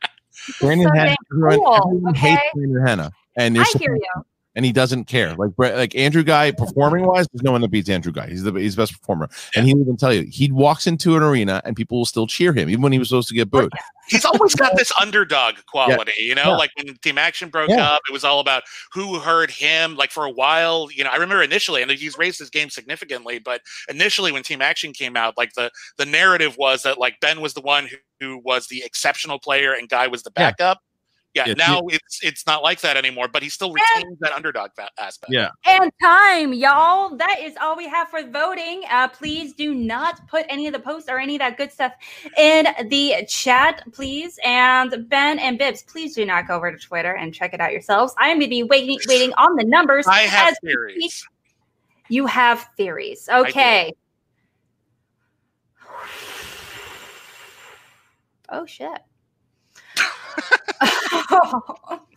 S2: Brandon
S1: so
S2: everyone,
S1: cool,
S2: everyone hates? Brandon Hanna, and
S1: I hear you.
S2: And he doesn't care. Like like Andrew Guy, performing wise, there's no one that beats Andrew Guy. He's the he's the best performer, and he'll even tell you he walks into an arena and people will still cheer him, even when he was supposed to get booed.
S5: he's always got this underdog quality, you know,
S2: Yeah.
S5: like when Team Action broke
S2: Yeah.
S5: up, it was all about who heard him. Like for a while, you know, I remember initially, and he's raised his game significantly, but initially when Team Action came out, like the the narrative was that like Ben was the one who, who was the exceptional player and Guy was the backup. Yeah,
S2: Yeah,
S5: now it's it's not like that anymore, but he still retains that underdog fa- aspect.
S2: Yeah.
S1: And time, y'all. That is all we have for voting. Uh, please do not put any of the posts or any of that good stuff in the chat, please. And Ben and Bibbs, please do not go over to Twitter and check it out yourselves. I am going to be waiting, waiting on the numbers.
S5: I have
S1: as we
S5: theories.
S1: You have theories.
S5: do.
S1: Okay. Oh shit.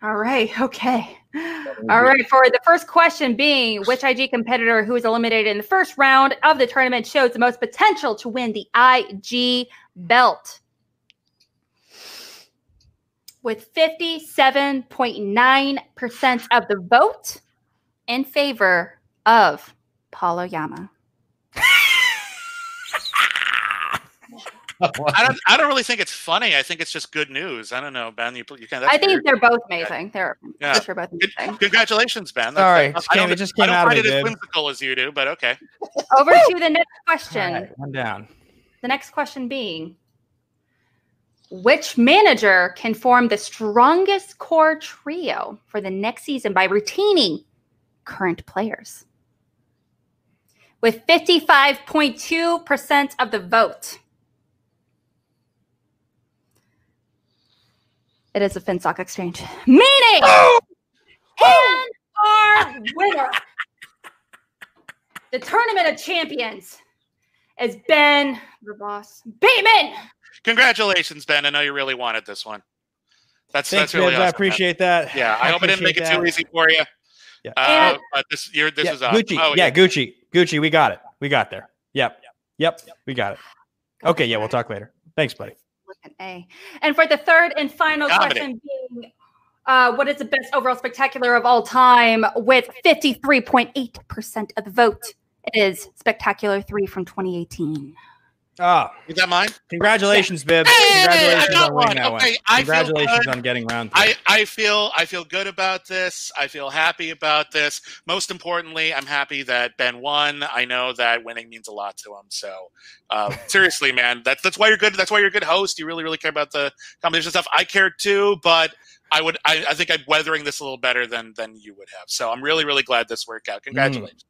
S1: All right. Okay. Um, All right. For the first question being which IG competitor who was eliminated in the first round of the tournament shows the most potential to win the IG belt? With 57.9% of the vote in favor of Paul Oyama.
S5: I don't. I don't really think it's funny. I think it's just good news. I don't know, Ben. You you can. That's
S1: I think
S5: weird.
S1: they're both amazing. They're
S5: Yeah.
S1: for sure both
S5: Good-
S1: amazing.
S5: Congratulations, Ben. That's,
S7: Sorry,
S5: that's-
S7: just came-
S5: I
S7: it just
S5: I
S7: came
S5: don't
S7: out
S5: find
S7: me,
S5: it as whimsical as you do, but okay.
S1: Over to the next question.
S7: right, one down.
S1: The next question being Which manager can form the strongest core trio for the next season by retaining current players? With 55.2% of the vote, it is a FinStock exchange. Meaning, and our winner, the Tournament of Champions, is Ben the Boss Bateman.
S5: Congratulations, Ben. I know you really wanted this one. That's
S7: Thanks,
S5: that's really
S7: Bibbs.
S5: awesome.
S7: I
S5: man.
S7: appreciate that.
S5: Yeah, I, hope I didn't make it
S7: appreciate
S5: too easy for you.
S7: Yeah.
S5: Uh,
S1: And-
S5: but this year, this
S7: yeah,
S5: was awesome.
S7: Gucci.
S5: Oh,
S7: yeah, Gucci. Gucci. We got it. We got there. yep Yep. Yep. We got it. Okay. Yeah, we'll talk later. Thanks, buddy.
S1: An A. And for the third and final
S5: Dominant.
S1: question being, uh, what is the best overall spectacular of all time? With 53.8% of the vote, it is Spectacular 3 from 2018.
S7: Ah,
S5: Is that mine?
S7: congratulations, Bib.
S5: Hey,
S7: Congratulations
S5: I got
S7: on winning that one.
S5: Okay, I feel
S7: Congratulations on getting round three.
S5: I, I feel I feel good about this. I feel happy about this. Most importantly, I'm happy that Ben won. I know that winning means a lot to him. So uh, seriously, man, that's that's why you're good. That's why you're a good host. You really really care about the competition stuff. I care too, but I would I, I think I'm weathering this a little better than than you would have. So I'm really really glad this worked out. Congratulations.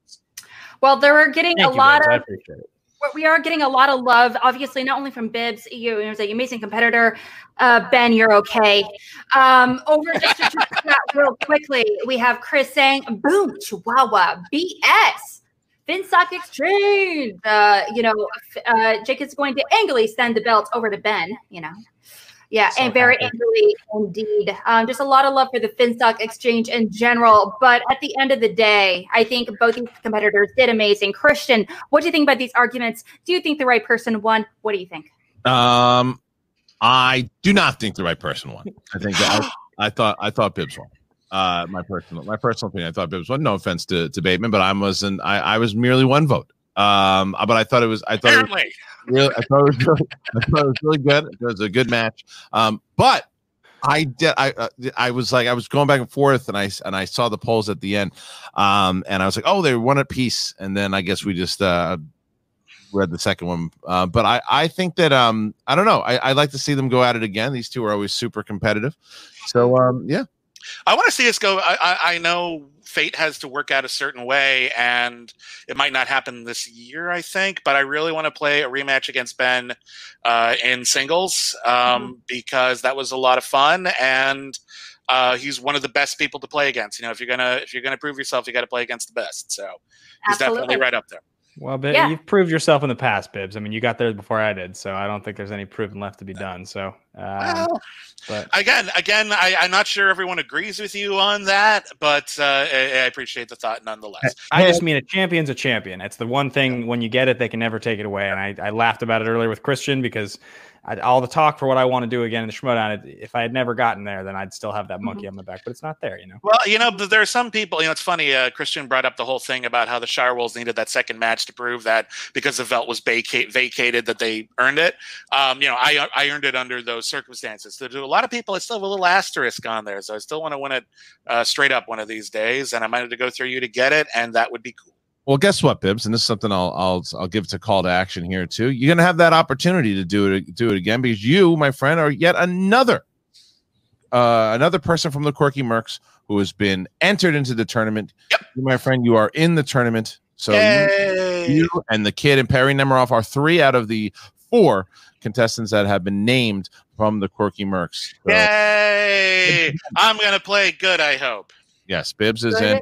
S1: Well, there were getting
S7: Thank
S1: a
S7: you,
S1: lot
S7: Bibbs. I
S1: of
S7: appreciate it.
S1: We are getting a lot of love, obviously, not only from Bibbs, you know, an amazing competitor. Uh, ben, you're okay. Um, over just to check that real quickly, we have Chris saying, boom, Chihuahua, BS. FinStock Exchange. Uh, you know, uh, Jake is going to angrily send the belt over to Ben, you know. Yeah,
S7: So
S1: and very
S7: happy.
S1: angrily indeed. Um, just a lot of love for the FinStock Exchange in general. But at the end of the day, I think both these competitors did amazing. Kristian, what do you think about these arguments? Do you think the right person won? What do you think?
S2: Um, I do not think the right person won. I think that I, I thought I thought Bibbs won. Uh, my personal my personal opinion. I thought Bibbs won. No offense to, to Bateman, but I wasn't. I, I was merely one vote. Um, but I thought it was. I thought it was
S5: Apparently,
S2: really, I thought it was really, I thought it was really good. It was a good match. Um, but I did. I uh, I was like I was going back and forth, and I and I saw the polls at the end, um, and I was like, oh, they won at peace, and then I guess we just uh read the second one. Uh, but I I think that um I don't know. I I like to see them go at it again. These two are always super competitive. So um yeah.
S5: I want to see us go. I, I, I know fate has to work out a certain way, and it might not happen this year. I think, but I really want to play a rematch against Ben uh, in singles um, because that was a lot of fun, and uh, he's one of the best people to play against. You know, if you're gonna if you're gonna prove yourself, you got to play against the best. So he's definitely right up there.
S7: Well, Bib,
S1: Yeah.
S7: you've proved yourself in the past, Bibbs. I mean, you got there before I did, so I don't think there's any proving left to be done. So, um,
S5: Well,
S7: but
S5: again, again, I, I'm not sure everyone agrees with you on that, but uh, I, I appreciate the thought nonetheless.
S7: I just mean a champion's a champion. It's the one thing when you get it, they can never take it away. And I, I laughed about it earlier with Kristian because I, all the talk for what I want to do again in the Schmoedown, it- if I had never gotten there, then I'd still have that monkey on my back, but it's not there, you know?
S5: Well, you know, there are some people. You know, it's funny. Uh, Kristian brought up the whole thing about how the Shire Wolves needed that second match to prove that because the belt was vacate, vacated, that they earned it. Um, you know, I I earned it under those circumstances. To a lot of people. I still have a little asterisk on there, so I still want to win it uh, straight up one of these days, and I might have to go through you to get it, and that would be cool.
S2: Well, guess what, Bibbs? And this is something I'll I'll I'll give to call to action here too. You're gonna have that opportunity to do it do it again because you, my friend, are yet another uh another person from the Quirky Mercs who has been entered into the tournament.
S5: Yep.
S2: You, my friend, you are in the tournament. So you, you and the kid and Perry Nemiroff are three out of the four contestants that have been named from the Quirky Mercs. So,
S5: Yay! I'm gonna play good. I hope.
S2: yes, Bibbs is in.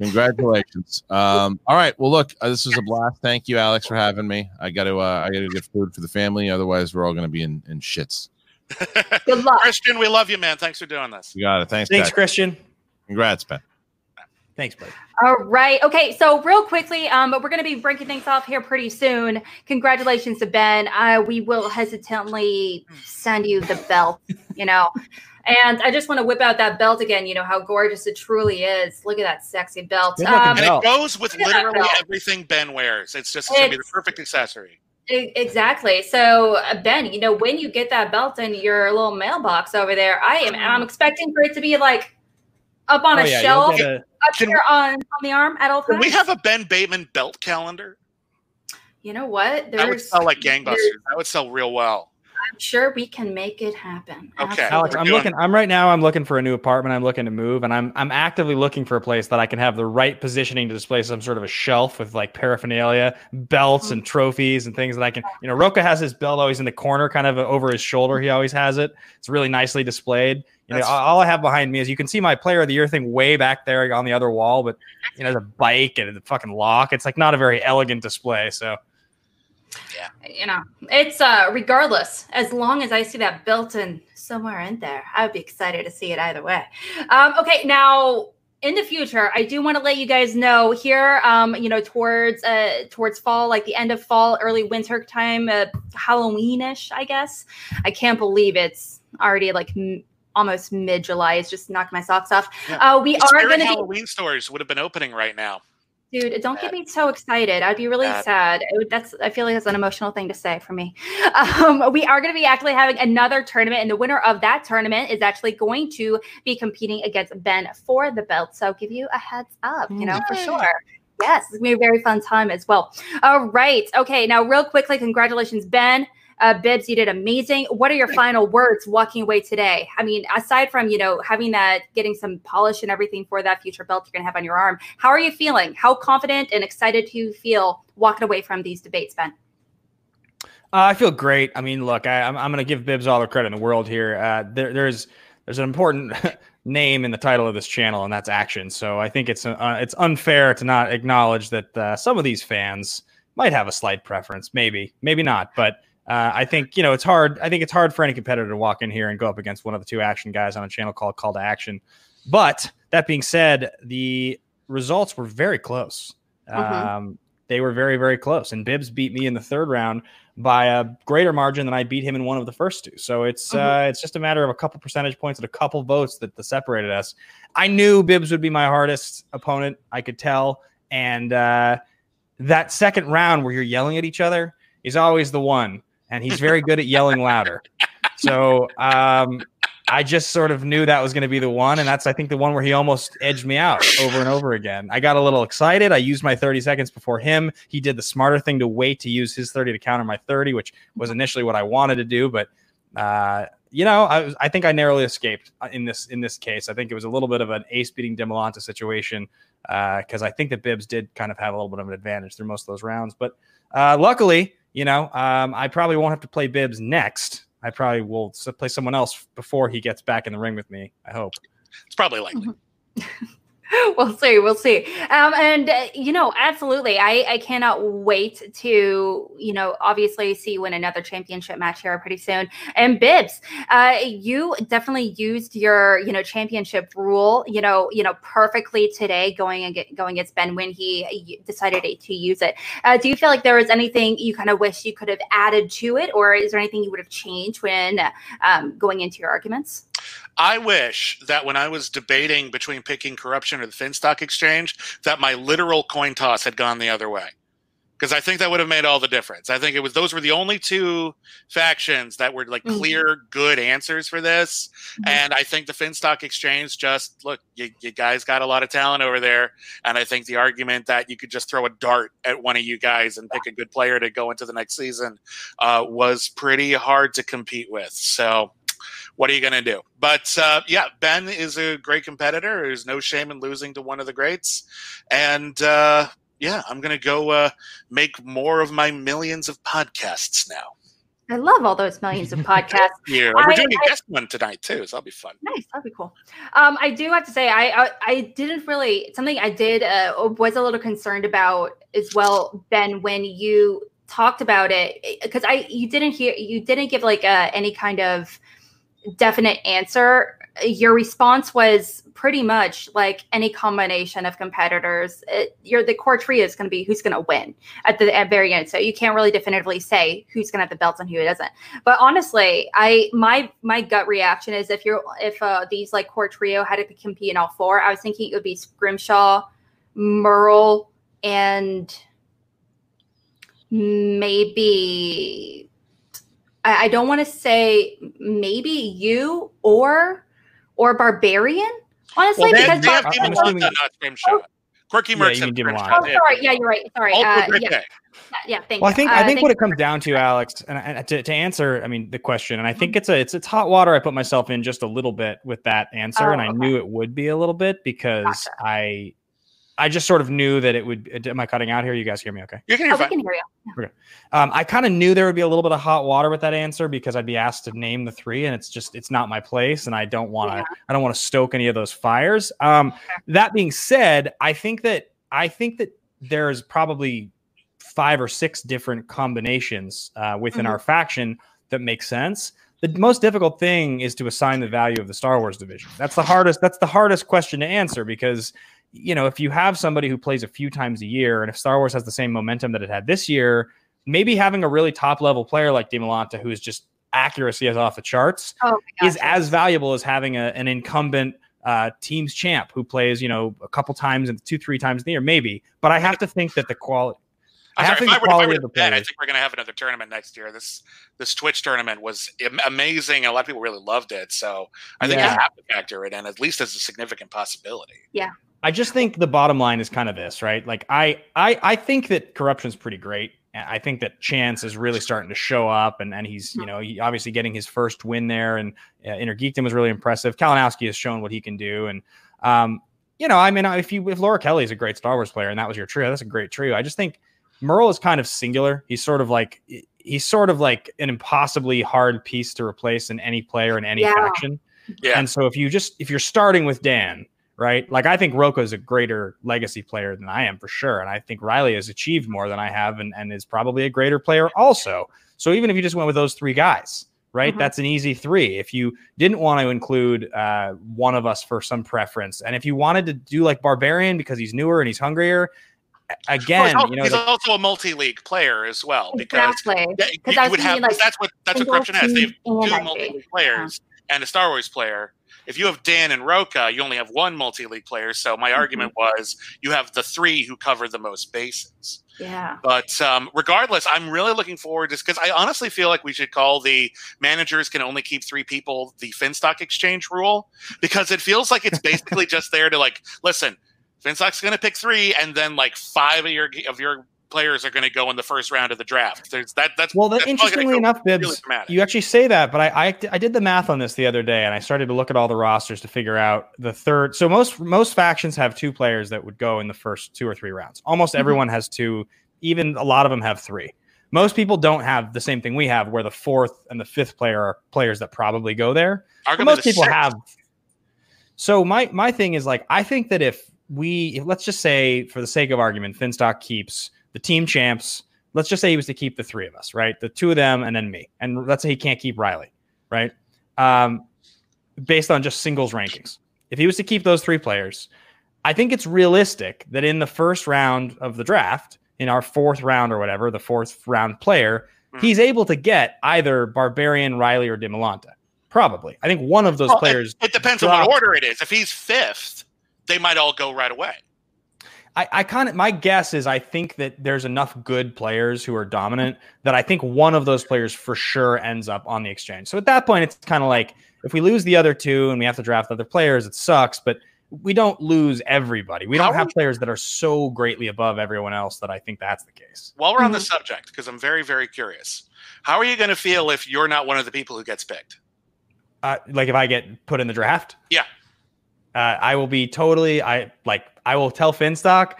S2: Congratulations. Um, all right. Well, look, uh, this was a blast. Thank you, Alex, for having me. I got to, uh, I got to get food for the family. Otherwise, we're all going to be in, in shits.
S1: Good luck.
S5: Kristian, we love you, man. Thanks for doing this.
S2: You got it. Thanks,
S7: Thanks,
S2: guys.
S7: Kristian.
S2: Congrats, Ben.
S7: Thanks, buddy.
S1: All right. Okay. So real quickly, um, but we're going to be breaking things off here pretty soon. Congratulations to Ben. Uh, we will hesitantly send you the belt. You know. And I just want to whip out that belt again. You know how gorgeous it truly is. Look at that sexy belt. Um,
S5: And it goes with
S1: Look at that
S5: literally everything Ben wears. It's just gonna be the perfect accessory.
S1: Exactly. So uh, Ben, you know, when you get that belt in your little mailbox over there, I am I'm expecting for it to be like up on
S7: Oh,
S1: a
S7: yeah,
S1: shelf
S7: a-
S1: up
S5: Can-
S1: here on, on the arm at all
S5: Can
S1: times.
S5: we have a Ben Bateman belt calendar?
S1: you know what?
S5: That would sell like gangbusters.
S1: there's-
S5: That would sell real well.
S1: I'm sure we can make it happen.
S5: Okay.
S1: Absolutely.
S7: Alex, I'm looking. I'm right now. I'm looking for a new apartment. I'm looking to move, and I'm I'm actively looking for a place that I can have the right positioning to display some sort of a shelf with like paraphernalia, belts, and mm-hmm. trophies and things that I can. You know, Rocha has his belt always in the corner, kind of over his shoulder. He always has it. It's really nicely displayed. You know, all all I have behind me is you can see my Player of the Year thing way back there on the other wall, but you know, the bike and a fucking lock. It's like not a very elegant display. So
S1: you know, it's uh regardless, as long as I see that built in somewhere in there, I would be excited to see it either way. Um, okay, now in the future, I do want to let you guys know here, um, you know, towards uh towards fall, like the end of fall, early winter time, uh, Halloweenish, I guess. I can't believe it's already like m- almost mid July. It's just knocked my socks off.
S5: Yeah.
S1: Uh, we
S5: The
S1: are going to be
S5: Halloween stores would have been opening right now.
S1: Dude, don't get me so excited. I'd be really
S5: Bad.
S1: sad. Would- that's I feel like that's an emotional thing to say for me. Um, we are going to be actually having another tournament, and the winner of that tournament is actually going to be competing against Ben for the belt. So give you a heads up, you know, for sure. Yes, it's gonna be a very fun time as well. All right. Okay. Now, real quickly, congratulations, Ben. Uh, Bibbs, you did amazing. What are your final words walking away today? I mean, aside from you know having that, getting some polish and everything for that future belt you're gonna have on your arm, how are you feeling? How confident and excited do you feel walking away from these debates, Ben?
S7: Uh, I feel great. I mean, look, I, I'm, I'm going to give Bibbs all the credit in the world here. Uh, there, there's there's an important name in the title of this channel, and that's action. So I think it's uh, it's unfair to not acknowledge that uh, some of these fans might have a slight preference, maybe, maybe not, but. Uh, I think you know it's hard. I think it's hard for any competitor to walk in here and go up against one of the two action guys on a channel called Call to Action. But that being said, the results were very close.
S1: Mhm.
S7: Um, they were very, very close. And Bibbs beat me in the third round by a greater margin than I beat him in one of the first two. So it's uh, it's just a matter of a couple percentage points and a couple votes that, that separated us. I knew Bibbs would be my hardest opponent. I could tell. And uh, that second round where you're yelling at each other is always the one. And he's very good at yelling louder. So um, I just sort of knew that was going to be the one. And that's, I think, the one where he almost edged me out over and over again. I got a little excited. I used my 30 seconds before him. He did the smarter thing to wait to use his 30 to counter my 30, which was initially what I wanted to do. But, uh, you know, I, I think I narrowly escaped uh, in this in this case. I think it was a little bit of an ace beating Demolanta situation because I think that Bibbs did kind of have a little bit of an advantage through most of those rounds. But uh, luckily, you know, um, I probably won't have to play Bibbs next. I probably will play someone else before he gets back in the ring with me. I hope.
S5: It's probably likely.
S1: we'll see we'll see. Um and uh, you know absolutely i i cannot wait to you know obviously see you win another championship match here pretty soon. And bibbs uh you definitely used your you know championship rule you know you know perfectly today going and going against ben when he decided to use it. Uh, do you feel like there was anything you kind of wish you could have added to it or is there anything you would have changed when um, going into your arguments?
S5: I wish that when I was debating between picking corruption or the Finstock Exchange, that my literal coin toss had gone the other way. Because I think that would have made all the difference. I think it was those were the only two factions that were like
S1: Mhm.
S5: clear, good answers for this.
S1: Mhm.
S5: And I think the Finstock Exchange just look, you, you guys got a lot of talent over there. And I think the argument that you could just throw a dart at one of you guys and pick a good player to go into the next season uh, was pretty hard to compete with. So what are you going to do? But uh, yeah, Ben is a great competitor. There's no shame in losing to one of the greats. And uh, yeah, I'm going to go uh, make more of my millions of podcasts now.
S1: i love all those millions of podcasts
S5: Yeah, we're
S1: I-
S5: doing a
S1: I-
S5: guest one tonight too, so that'll be fun.
S1: Nice, that'll be cool. Um, I do have to say, I I, I didn't really something I did uh, was a little concerned about as well, Ben, when you talked about it because I you didn't hear you didn't give like uh, any kind of definite answer. Your response was pretty much like any combination of competitors. It, you're the core trio is going to be who's going to win at the at very end. So you can't really definitively say who's going to have the belts and who doesn't. But honestly, I my my gut reaction is if you're if uh, these like core trio had to compete in all four, I was thinking it would be Scrimshaw, Murrell, and maybe I, I don't want to say maybe you or or Barbarian. Honestly,
S5: Well, they,
S1: because
S5: they have
S1: Bar-
S7: I'm
S5: Demolanta,
S7: assuming-
S5: not Scrimshaw. Quirky
S7: Yeah, you
S5: have
S7: mean
S5: pretty much
S7: Dimilano.
S1: Oh, sorry. Yeah, you're right. Sorry. Uh,
S5: good
S1: yeah, yeah. Thank
S7: Well, I think
S1: Uh,
S7: I think what it comes down to, Alex, and, and to, to answer, I mean, the question, and I
S1: Mm-hmm.
S7: think it's a it's it's hot water. I put myself in just a little bit with that answer, and
S1: Oh,
S7: I
S1: okay.
S7: knew it would be a little bit because
S1: Gotcha.
S7: I I just sort of knew that it would. Am I cutting out here? You guys hear me? Okay.
S5: You can
S1: Oh,
S5: hear
S1: we
S5: fine.
S1: can hear you.
S7: Um, I kind of knew there would be a little bit of hot water with that answer because I'd be asked to name the three, and it's just it's not my place, and I don't want to
S1: Yeah.
S7: I don't want to stoke any of those fires. Um, that being said, I think that I think that there's probably five or six different combinations uh, within
S1: Mhm.
S7: our faction that make sense. The most difficult thing is to assign the value of the Star Wars division. That's the hardest. That's the hardest question to answer because you know if you have somebody who plays a few times a year, and if Star Wars has the same momentum that it had this year, maybe having a really top level player like Demolanta, whose just accuracy is off the charts,
S1: Oh, my
S7: is
S1: gosh,
S7: as valuable as having a, an incumbent uh, team's champ who plays, you know, a couple times and two, three times in the year, maybe. But I have to think that the quality. I have
S5: sorry,
S7: to
S5: if
S7: think
S5: I
S7: the
S5: were, if I
S7: quality
S5: were
S7: of the
S5: bet, I think we're going to have another tournament next year. This this Twitch tournament was am- amazing, a lot of people really loved it. So I think
S7: Yeah.
S5: you have to factor it in at least as a significant possibility.
S7: I just think the bottom line is kind of this, right? Like I, I, I think that corruption's pretty great. I think that Chance is really starting to show up, and and he's you know he obviously getting his first win there, and uh, Inner Geekdom was really impressive. Kalinowski has shown what he can do, and um, you know, I mean, if you if Laura Kelly is a great Star Wars player, and that was your trio, that's a great trio. I just think Murrell is kind of singular. He's sort of like he's sort of like an impossibly hard piece to replace in any player in any
S1: Yeah.
S7: faction.
S5: Yeah.
S7: And so if you just if you're starting with Dan, right? Like I think Rocha is a greater legacy player than I am for sure, and I think Riley has achieved more than I have, and, and is probably a greater player also. So even if you just went with those three guys, right?
S1: Mhm.
S7: That's an easy three. If you didn't want to include uh, one of us for some preference, and if you wanted to do like Barbarian because he's newer and he's hungrier, a-
S5: Well,
S7: again,
S5: he's, also,
S7: you know,
S5: he's
S7: the-
S5: also a multi-league player as well because
S1: Exactly.
S5: yeah,
S1: Because
S5: you
S1: I
S5: would have
S1: like,
S5: that's what that's what
S1: single
S5: corruption has. They have two multi-league players and a Star Wars player. If you have Dan and Rocha, you only have one multi-league player. So my
S1: Mm-hmm.
S5: argument was you have the three who cover the most bases.
S1: Yeah.
S5: But um, regardless, I'm really looking forward to this because I honestly feel like we should call the managers can only keep three people the Finstock exchange rule because it feels like it's basically just there to like listen. Finstock's going to pick three, and then like five of your of your players are going to go in the first round of the draft. There's that. That's
S7: well, that,
S5: that's probably
S7: interestingly enough,
S5: really
S7: Bibbs,
S5: dramatic.
S7: you actually say that, but I, I I did the math on this the other day, and I started to look at all the rosters to figure out the third. So most most factions have two players that would go in the first two or three rounds. Almost
S1: Mhm.
S7: everyone has two. Even a lot of them have three. Most people don't have the same thing we have, where the fourth and the fifth player are players that probably go there. Most people
S5: sixth.
S7: have. So my my thing is like I think that if we if, let's just say for the sake of argument, Finstock keeps the team champs. Let's just say he was to keep the three of us, right? The two of them and then me. And let's say he can't keep Riley, right? Um, based on just singles rankings. If he was to keep those three players, I think it's realistic that in the first round of the draft, in our fourth round or whatever, the fourth round player,
S5: Mhm.
S7: he's able to get either Barbarian, Riley, or Demolanta. Probably. I think one of those
S5: Well,
S7: players.
S5: It, depends on what order it is. If he's fifth, they might all go right away.
S7: I, I kind of my guess is I think that there's enough good players who are dominant that I think one of those players for sure ends up on the exchange. So at that point, it's kind of like if we lose the other two and we have to draft other players, it sucks, but we don't lose everybody. We don't have
S5: are-
S7: players that are so greatly above everyone else that I think that's the case.
S5: While we're on the
S1: Mhm.
S5: subject, because I'm very, very curious, how are you going to feel if you're not one of the people who gets picked?
S7: Uh, like if I get put in the draft,
S5: Yeah.
S7: Uh, I will be totally. I like. I will tell Finstock,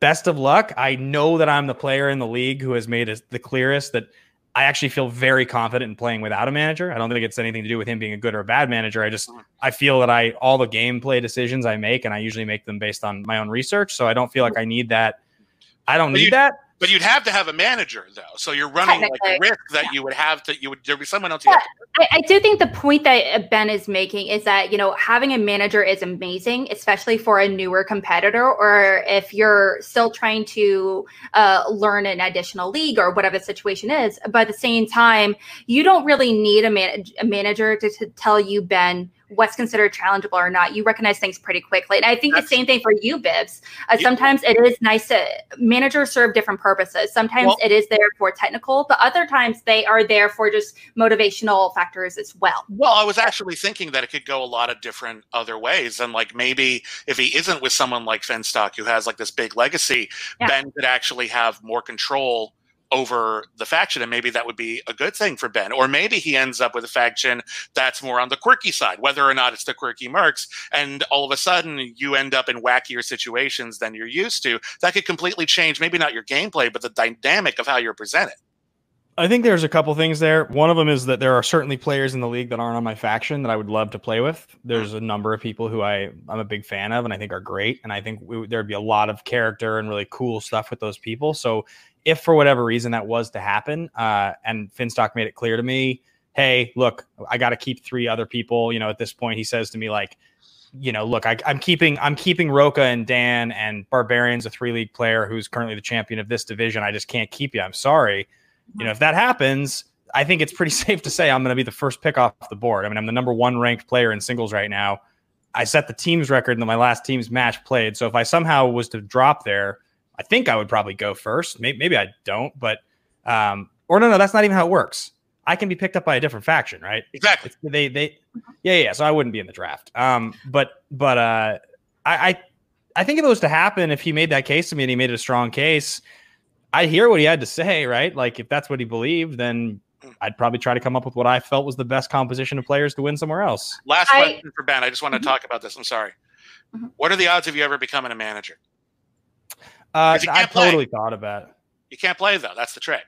S7: best of luck. I know that I'm the player in the league who has made it the clearest that I actually feel very confident in playing without a manager. I don't think it's anything to do with him being a good or a bad manager. I just I feel that I all the gameplay decisions I make, and I usually make them based on my own research. So I don't feel like I need that. I don't
S5: But
S7: need
S5: you-
S7: that.
S5: But you'd have to have a manager, though. So you're running like a risk that
S1: yeah.
S5: you would have to. You would there be someone else. To,
S1: I, I do think the point that uh, Ben is making is that you know having a manager is amazing, especially for a newer competitor, or if you're still trying to uh, learn an additional league or whatever the situation is. But at the same time, you don't really need a, man- a manager to, to tell you, Ben, what's considered challengeable or not. You recognize things pretty quickly. And I think
S5: That's-
S1: the same thing for you, Bibbs. Uh,
S5: Yeah.
S1: Sometimes it is nice to managers serve different purposes. Sometimes
S5: Well-
S1: it is there for technical, but other times they are there for just motivational factors as well.
S5: Well, I was actually thinking that it could go a lot of different other ways. And like maybe if he isn't with someone like Finstock who has like this big legacy,
S1: Yeah.
S5: Ben could actually have more control over the faction and maybe that would be a good thing for Ben or maybe he ends up with a faction that's more on the quirky side whether or not it's the quirky mercs and all of a sudden you end up in wackier situations than you're used to that could completely change maybe not your gameplay but the dynamic of how you're presented
S7: I think there's a couple things there. One of them is that there are certainly players in the league that aren't on my faction that I would love to play with. There's a number of people who I I'm a big fan of and I think are great, and I think we, there'd be a lot of character and really cool stuff with those people. So if for whatever reason that was to happen, uh, and Finstock made it clear to me, hey, look, I got to keep three other people. You know, at this point, he says to me like. You know, look, I, I'm keeping I'm keeping Rocha and Dan and Barbarian's a three league player who's currently the champion of this division. I just can't keep you. I'm sorry you know, if that happens, I think it's pretty safe to say I'm going to be the first pick off the board. I mean, I'm the number one ranked player in singles right now. I set the team's record in my last team's match played. So if I somehow was to drop there, I think I would probably go first. Maybe, maybe I don't, but um, or no, no, that's not even how it works. I can be picked up by a different faction, right?
S5: exactly
S7: It's, they they yeah yeah. So I wouldn't be in the draft. Um, but but uh, I I I think if it was to happen, if he made that case to me and he made it a strong case, I'd hear what he had to say, right? Like if that's what he believed, then I'd probably try to come up with what I felt was the best composition of players to win somewhere else.
S5: Last
S1: I-
S5: question for Ben. I just want to
S1: Mhm.
S5: talk about this. I'm sorry.
S1: Mhm.
S5: What are the odds of you ever becoming a manager?
S7: Uh, I
S5: play.
S7: totally thought about. It.
S5: You can't play though. That's the trick.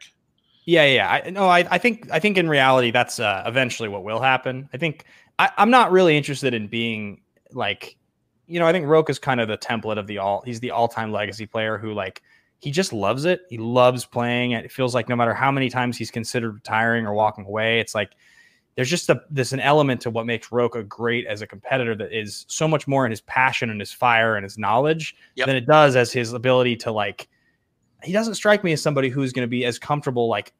S7: Yeah, yeah. I no, I, I think I think in reality that's uh, eventually what will happen. I think I, I'm not really interested in being like, you know, I think Rocha is kind of the template of the all. He's the all-time legacy player who like he just loves it. He loves playing. It feels like no matter how many times he's considered retiring or walking away, it's like there's just a there's an element to what makes Rocha great as a competitor that is so much more in his passion and his fire and his knowledge
S5: Yep.
S7: than it does as his ability to like. He doesn't strike me as somebody who's going to be as comfortable like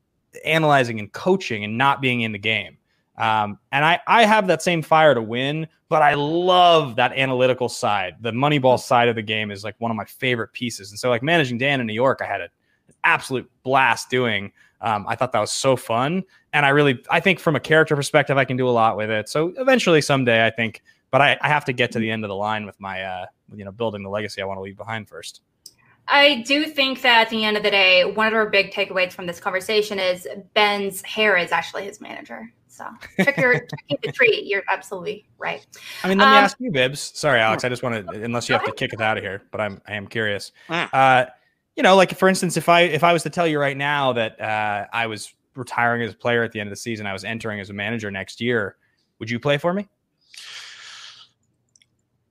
S7: analyzing and coaching and not being in the game. Um, and I, I have that same fire to win, but I love that analytical side. The Moneyball side of the game is like one of my favorite pieces. And so, like managing Dan in New York, I had an absolute blast doing. Um, I thought that was so fun, and I really, I think from a character perspective, I can do a lot with it. So eventually, someday, I think, but I, I have to get to the end of the line with my, uh, you know, building the legacy I want to leave behind first.
S1: I do think that at the end of the day, one of our big takeaways from this conversation is Ben's hair is actually his manager. So check your check the tree. You're absolutely right.
S7: I mean, let me
S1: Um,
S7: ask you, Bibbs. Sorry, Alex. I just want to, unless you have to kick us out of here, but I'm, I am curious.
S5: Mm.
S7: Uh, you know, like for instance, if I if I was to tell you right now that uh, I was retiring as a player at the end of the season, I was entering as a manager next year, would you play for me?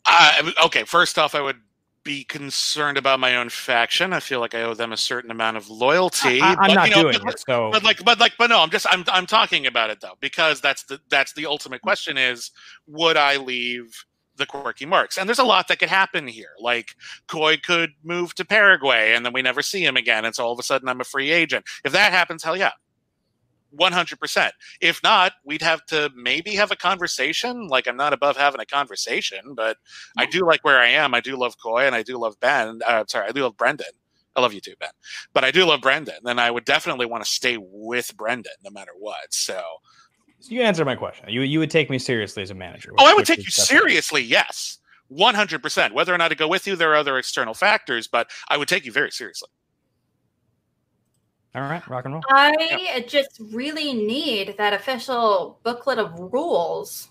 S5: Uh, okay, first off, I would be concerned about my own faction. I feel like I owe them a certain amount of loyalty.
S7: I, am
S5: but,
S7: not
S5: you know,
S7: doing
S5: but,
S7: it. So
S5: But like, but like, but no, I'm just, I'm, I'm talking about it though because that's the, that's the ultimate question: is would I leave the quirky marks? And there's a lot that could happen here. Like, Coy could move to Paraguay, and then we never see him again, and so all of a sudden I'm a free agent. If that happens, hell yeah. 100%. If not, we'd have to maybe have a conversation. Like, I'm not above having a conversation, but I do like where I am. I do love Coy and I do love Ben. Uh, sorry, I do love Brendan. I love you too, Ben. But I do love Brendan. And I would definitely want to stay with Brendan no matter what. So,
S7: you answer my question. You you would take me seriously as a manager.
S5: oh, I would take you
S7: definitely-
S5: seriously. Yes. 100%. Whether or not to go with you, there are other external factors, but I would take you very seriously.
S7: All right, rock and roll.
S1: I just really need that official booklet of rules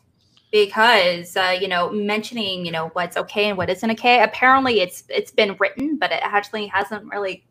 S1: because uh, you know mentioning you know what's okay and what isn't okay. Apparently, it's it's been written, but it actually hasn't really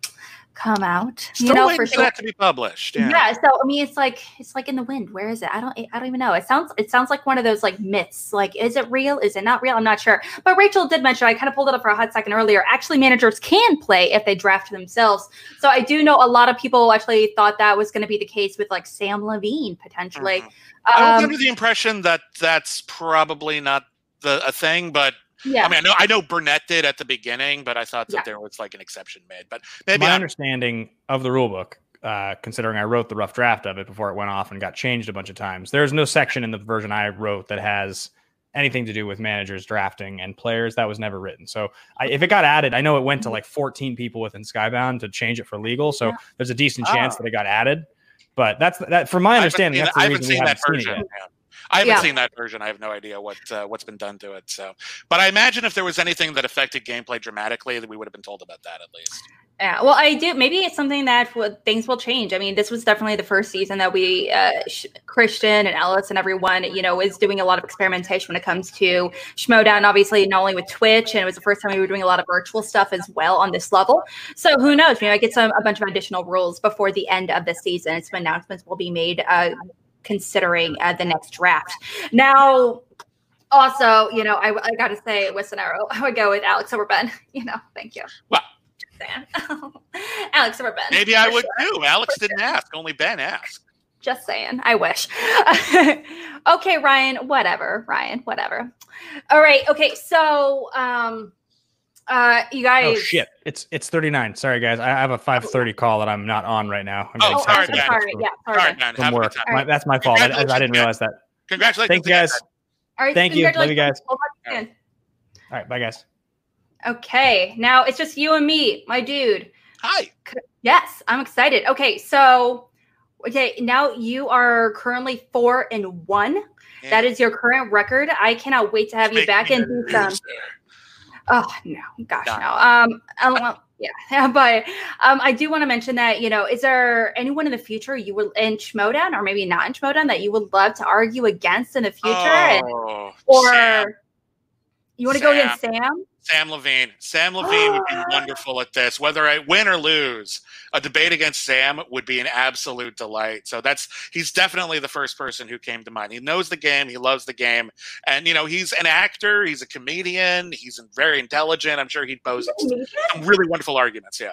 S1: come out.
S5: Still
S1: you know, for
S5: for that to be published. Yeah.
S1: Yeah. So I mean, it's like it's like in the wind. Where is it? I don't. I don't even know. It sounds. It sounds like one of those like myths. Like, is it real? Is it not real? I'm not sure. But Rachel did mention. I kind of pulled it up for a hot second earlier. Actually, managers can play if they draft themselves. So I do know a lot of people actually thought that was going to be the case with like Samm Levine potentially.
S5: Mhm. I was
S1: Um,
S5: under the impression that that's probably not the a thing, but
S1: yeah.
S5: I mean, I know I know Burnett did at the beginning, but I thought that
S1: Yeah.
S5: there was like an exception made. But maybe
S7: my
S5: I'm,
S7: understanding of the rule book, uh, considering I wrote the rough draft of it before it went off and got changed a bunch of times, there's no section in the version I wrote that has anything to do with managers drafting and players. That was never written. So I, if it got added, I know it went to like 14 people within Skybound to change it for legal. So
S1: Yeah.
S7: there's a decent chance
S5: Oh.
S7: that it got added. But that's that from my understanding.
S5: I
S7: That's the
S5: haven't
S7: reason we
S5: seen that
S7: haven't seen it
S5: version.
S7: yet.
S5: yeah. I haven't
S1: Yeah.
S5: seen that version. I have no idea what uh, what's been done to it. So, but I imagine if there was anything that affected gameplay dramatically, that we would have been told about that at least.
S1: Yeah, well, I do. Maybe it's something that w- things will change. I mean, this was definitely the first season that we, uh, sh- Kristian and Ellis and everyone, you know, is doing a lot of experimentation when it comes to Schmoedown. Obviously, not only with Twitch, and it was the first time we were doing a lot of virtual stuff as well on this level. So who knows? We I get some a bunch of additional rules before the end of the season. Some announcements will be made uh, considering uh, the next draft. Now. Also, you know, I, I got to say, with Sonaro, I would go with Alex over Ben. You know, thank you.
S5: Well-
S1: Saying. Alex over Ben.
S5: Maybe I would
S1: sure.
S5: too. Alex didn't ask. Only Ben asked.
S1: Just saying. I wish. okay, Ryan. Whatever, Ryan. Whatever. All right. Okay. So, um, uh, you guys.
S7: Oh shit! It's it's 39. Sorry guys, I have a 5:30 call that I'm not on right now. I'm
S5: Oh,
S7: getting
S1: Oh,
S5: sorry,
S1: I'm
S7: texted
S5: Dan.
S1: sorry. Yeah.
S5: All
S1: Sorry.
S5: right, man.
S7: From work.
S5: good time.
S1: All
S7: My- that's my fault. I, I didn't
S5: man.
S7: realize that.
S5: Congratulations.
S7: Thank you guys.
S1: All right.
S7: Thank you. Love you guys.
S1: We'll talk soon.
S7: All right, bye guys.
S1: Okay. Now it's just you and me, my dude.
S5: Hi.
S1: Yes, I'm excited. Okay. So, okay. Now you are currently four and one. That is your current record. I cannot wait to have you back and do some. Oh no, gosh
S5: No.
S1: no. Um, I don't want- yeah, but um, I do want to mention that you know, is there anyone in the future you would in Schmoedown or maybe not in Schmoedown that you would love to argue against in the future, and,
S5: Oh,
S1: or
S5: Sam,
S1: you want to go against Sam?
S5: Samm Levine. Samm Levine would be wonderful at this. Whether I win or lose, a debate against Sam would be an absolute delight. So that's he's definitely the first person who came to mind. He knows the game, he loves the game, and you know he's an actor, he's a comedian, he's very intelligent. I'm sure he'd pose some really wonderful arguments. Yeah.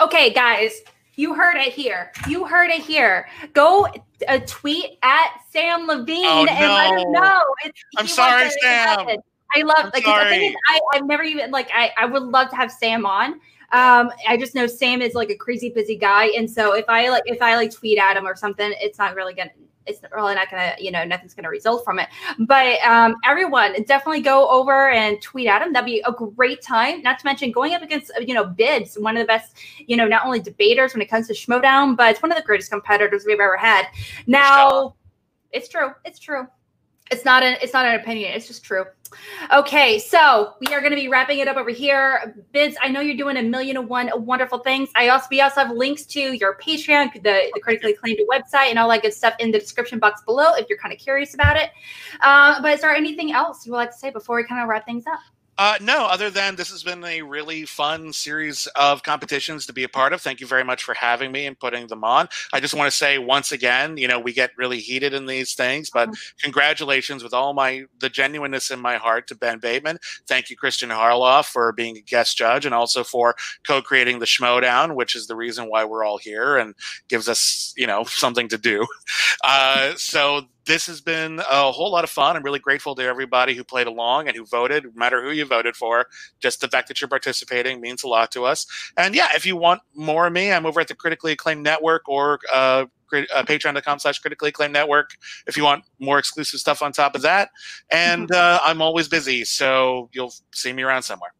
S1: Okay, guys, you heard it here. You heard it here. Go uh, tweet at Samm Levine
S5: Oh,
S1: and let
S5: him
S1: know. It's,
S5: I'm sorry, Sam.
S1: I love like the thing is, I, I've never even like I, I would love to have Sam on. Um, I just know Sam is like a crazy busy guy, and so if I like if I like tweet at him or something, it's not really gonna it's really not gonna you know nothing's gonna result from it. But um, everyone definitely go over and tweet at him. That'd be a great time. Not to mention going up against you know Bibbs, one of the best you know not only debaters when it comes to Schmoedown, but it's one of the greatest competitors we've ever had. Now, it's true. It's true. It's not an it's not an opinion. It's just true. Okay, so we are going to be wrapping it up over here. Bibbs, I know you're doing a million and one wonderful things. I also we also have links to your Patreon, the, the critically acclaimed website, and all that good stuff in the description box below if you're kind of curious about it. Uh, but is there anything else you would like to say before we kind of wrap things up?
S5: Uh, no, other than this has been a really fun series of competitions to be a part of. Thank you very much for having me and putting them on. I just want to say once again, you know, we get really heated in these things, but congratulations with all my the genuineness in my heart to Ben Bateman. Thank you, Kristian Harloff, for being a guest judge and also for co-creating the Schmoedown, which is the reason why we're all here and gives us, you know, something to do. Uh, so this has been a whole lot of fun. I'm really grateful to everybody who played along and who voted, no matter who you voted for. Just the fact that you're participating means a lot to us. And yeah, if you want more of me, I'm over at the Critically Acclaimed Network or uh, uh, patreon.com slash critically acclaimed network if you want more exclusive stuff on top of that. And uh, I'm always busy, so you'll see me around somewhere.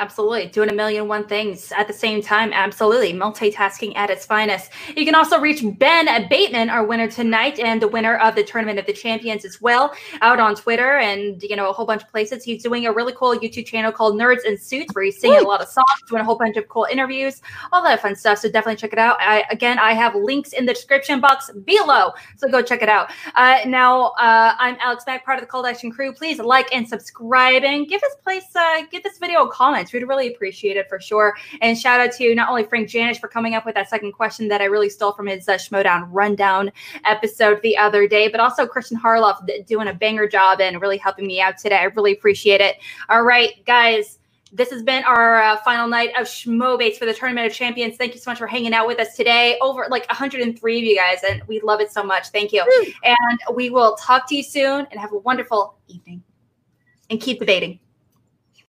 S1: Absolutely. Doing a million one things at the same time. Absolutely. Multitasking at its finest. You can also reach Ben Bateman, our winner tonight, and the winner of the Tournament of the Champions as well, out on Twitter and, you know, a whole bunch of places. He's doing a really cool YouTube channel called Nerds and Suits where he's singing a lot of songs, doing a whole bunch of cool interviews, all that fun stuff. So definitely check it out. I, again, I have links in the description box below. So go check it out. Uh, now, uh, I'm Alex Mack, part of the Cold Action crew. Please like and subscribe and give this place, uh, give this video a comment. We'd really appreciate it for sure. And shout out to not only Frank Janish for coming up with that second question that I really stole from his uh, Schmoedown rundown episode the other day, but also Kristian Harloff doing a banger job and really helping me out today. I really appreciate it. All right, guys. This has been our uh, final night of Schmobates for the Tournament of Champions. Thank you so much for hanging out with us today. Over like 103 of you guys, and we love it so much. Thank you. And we will talk to you soon and have a wonderful evening. And keep debating.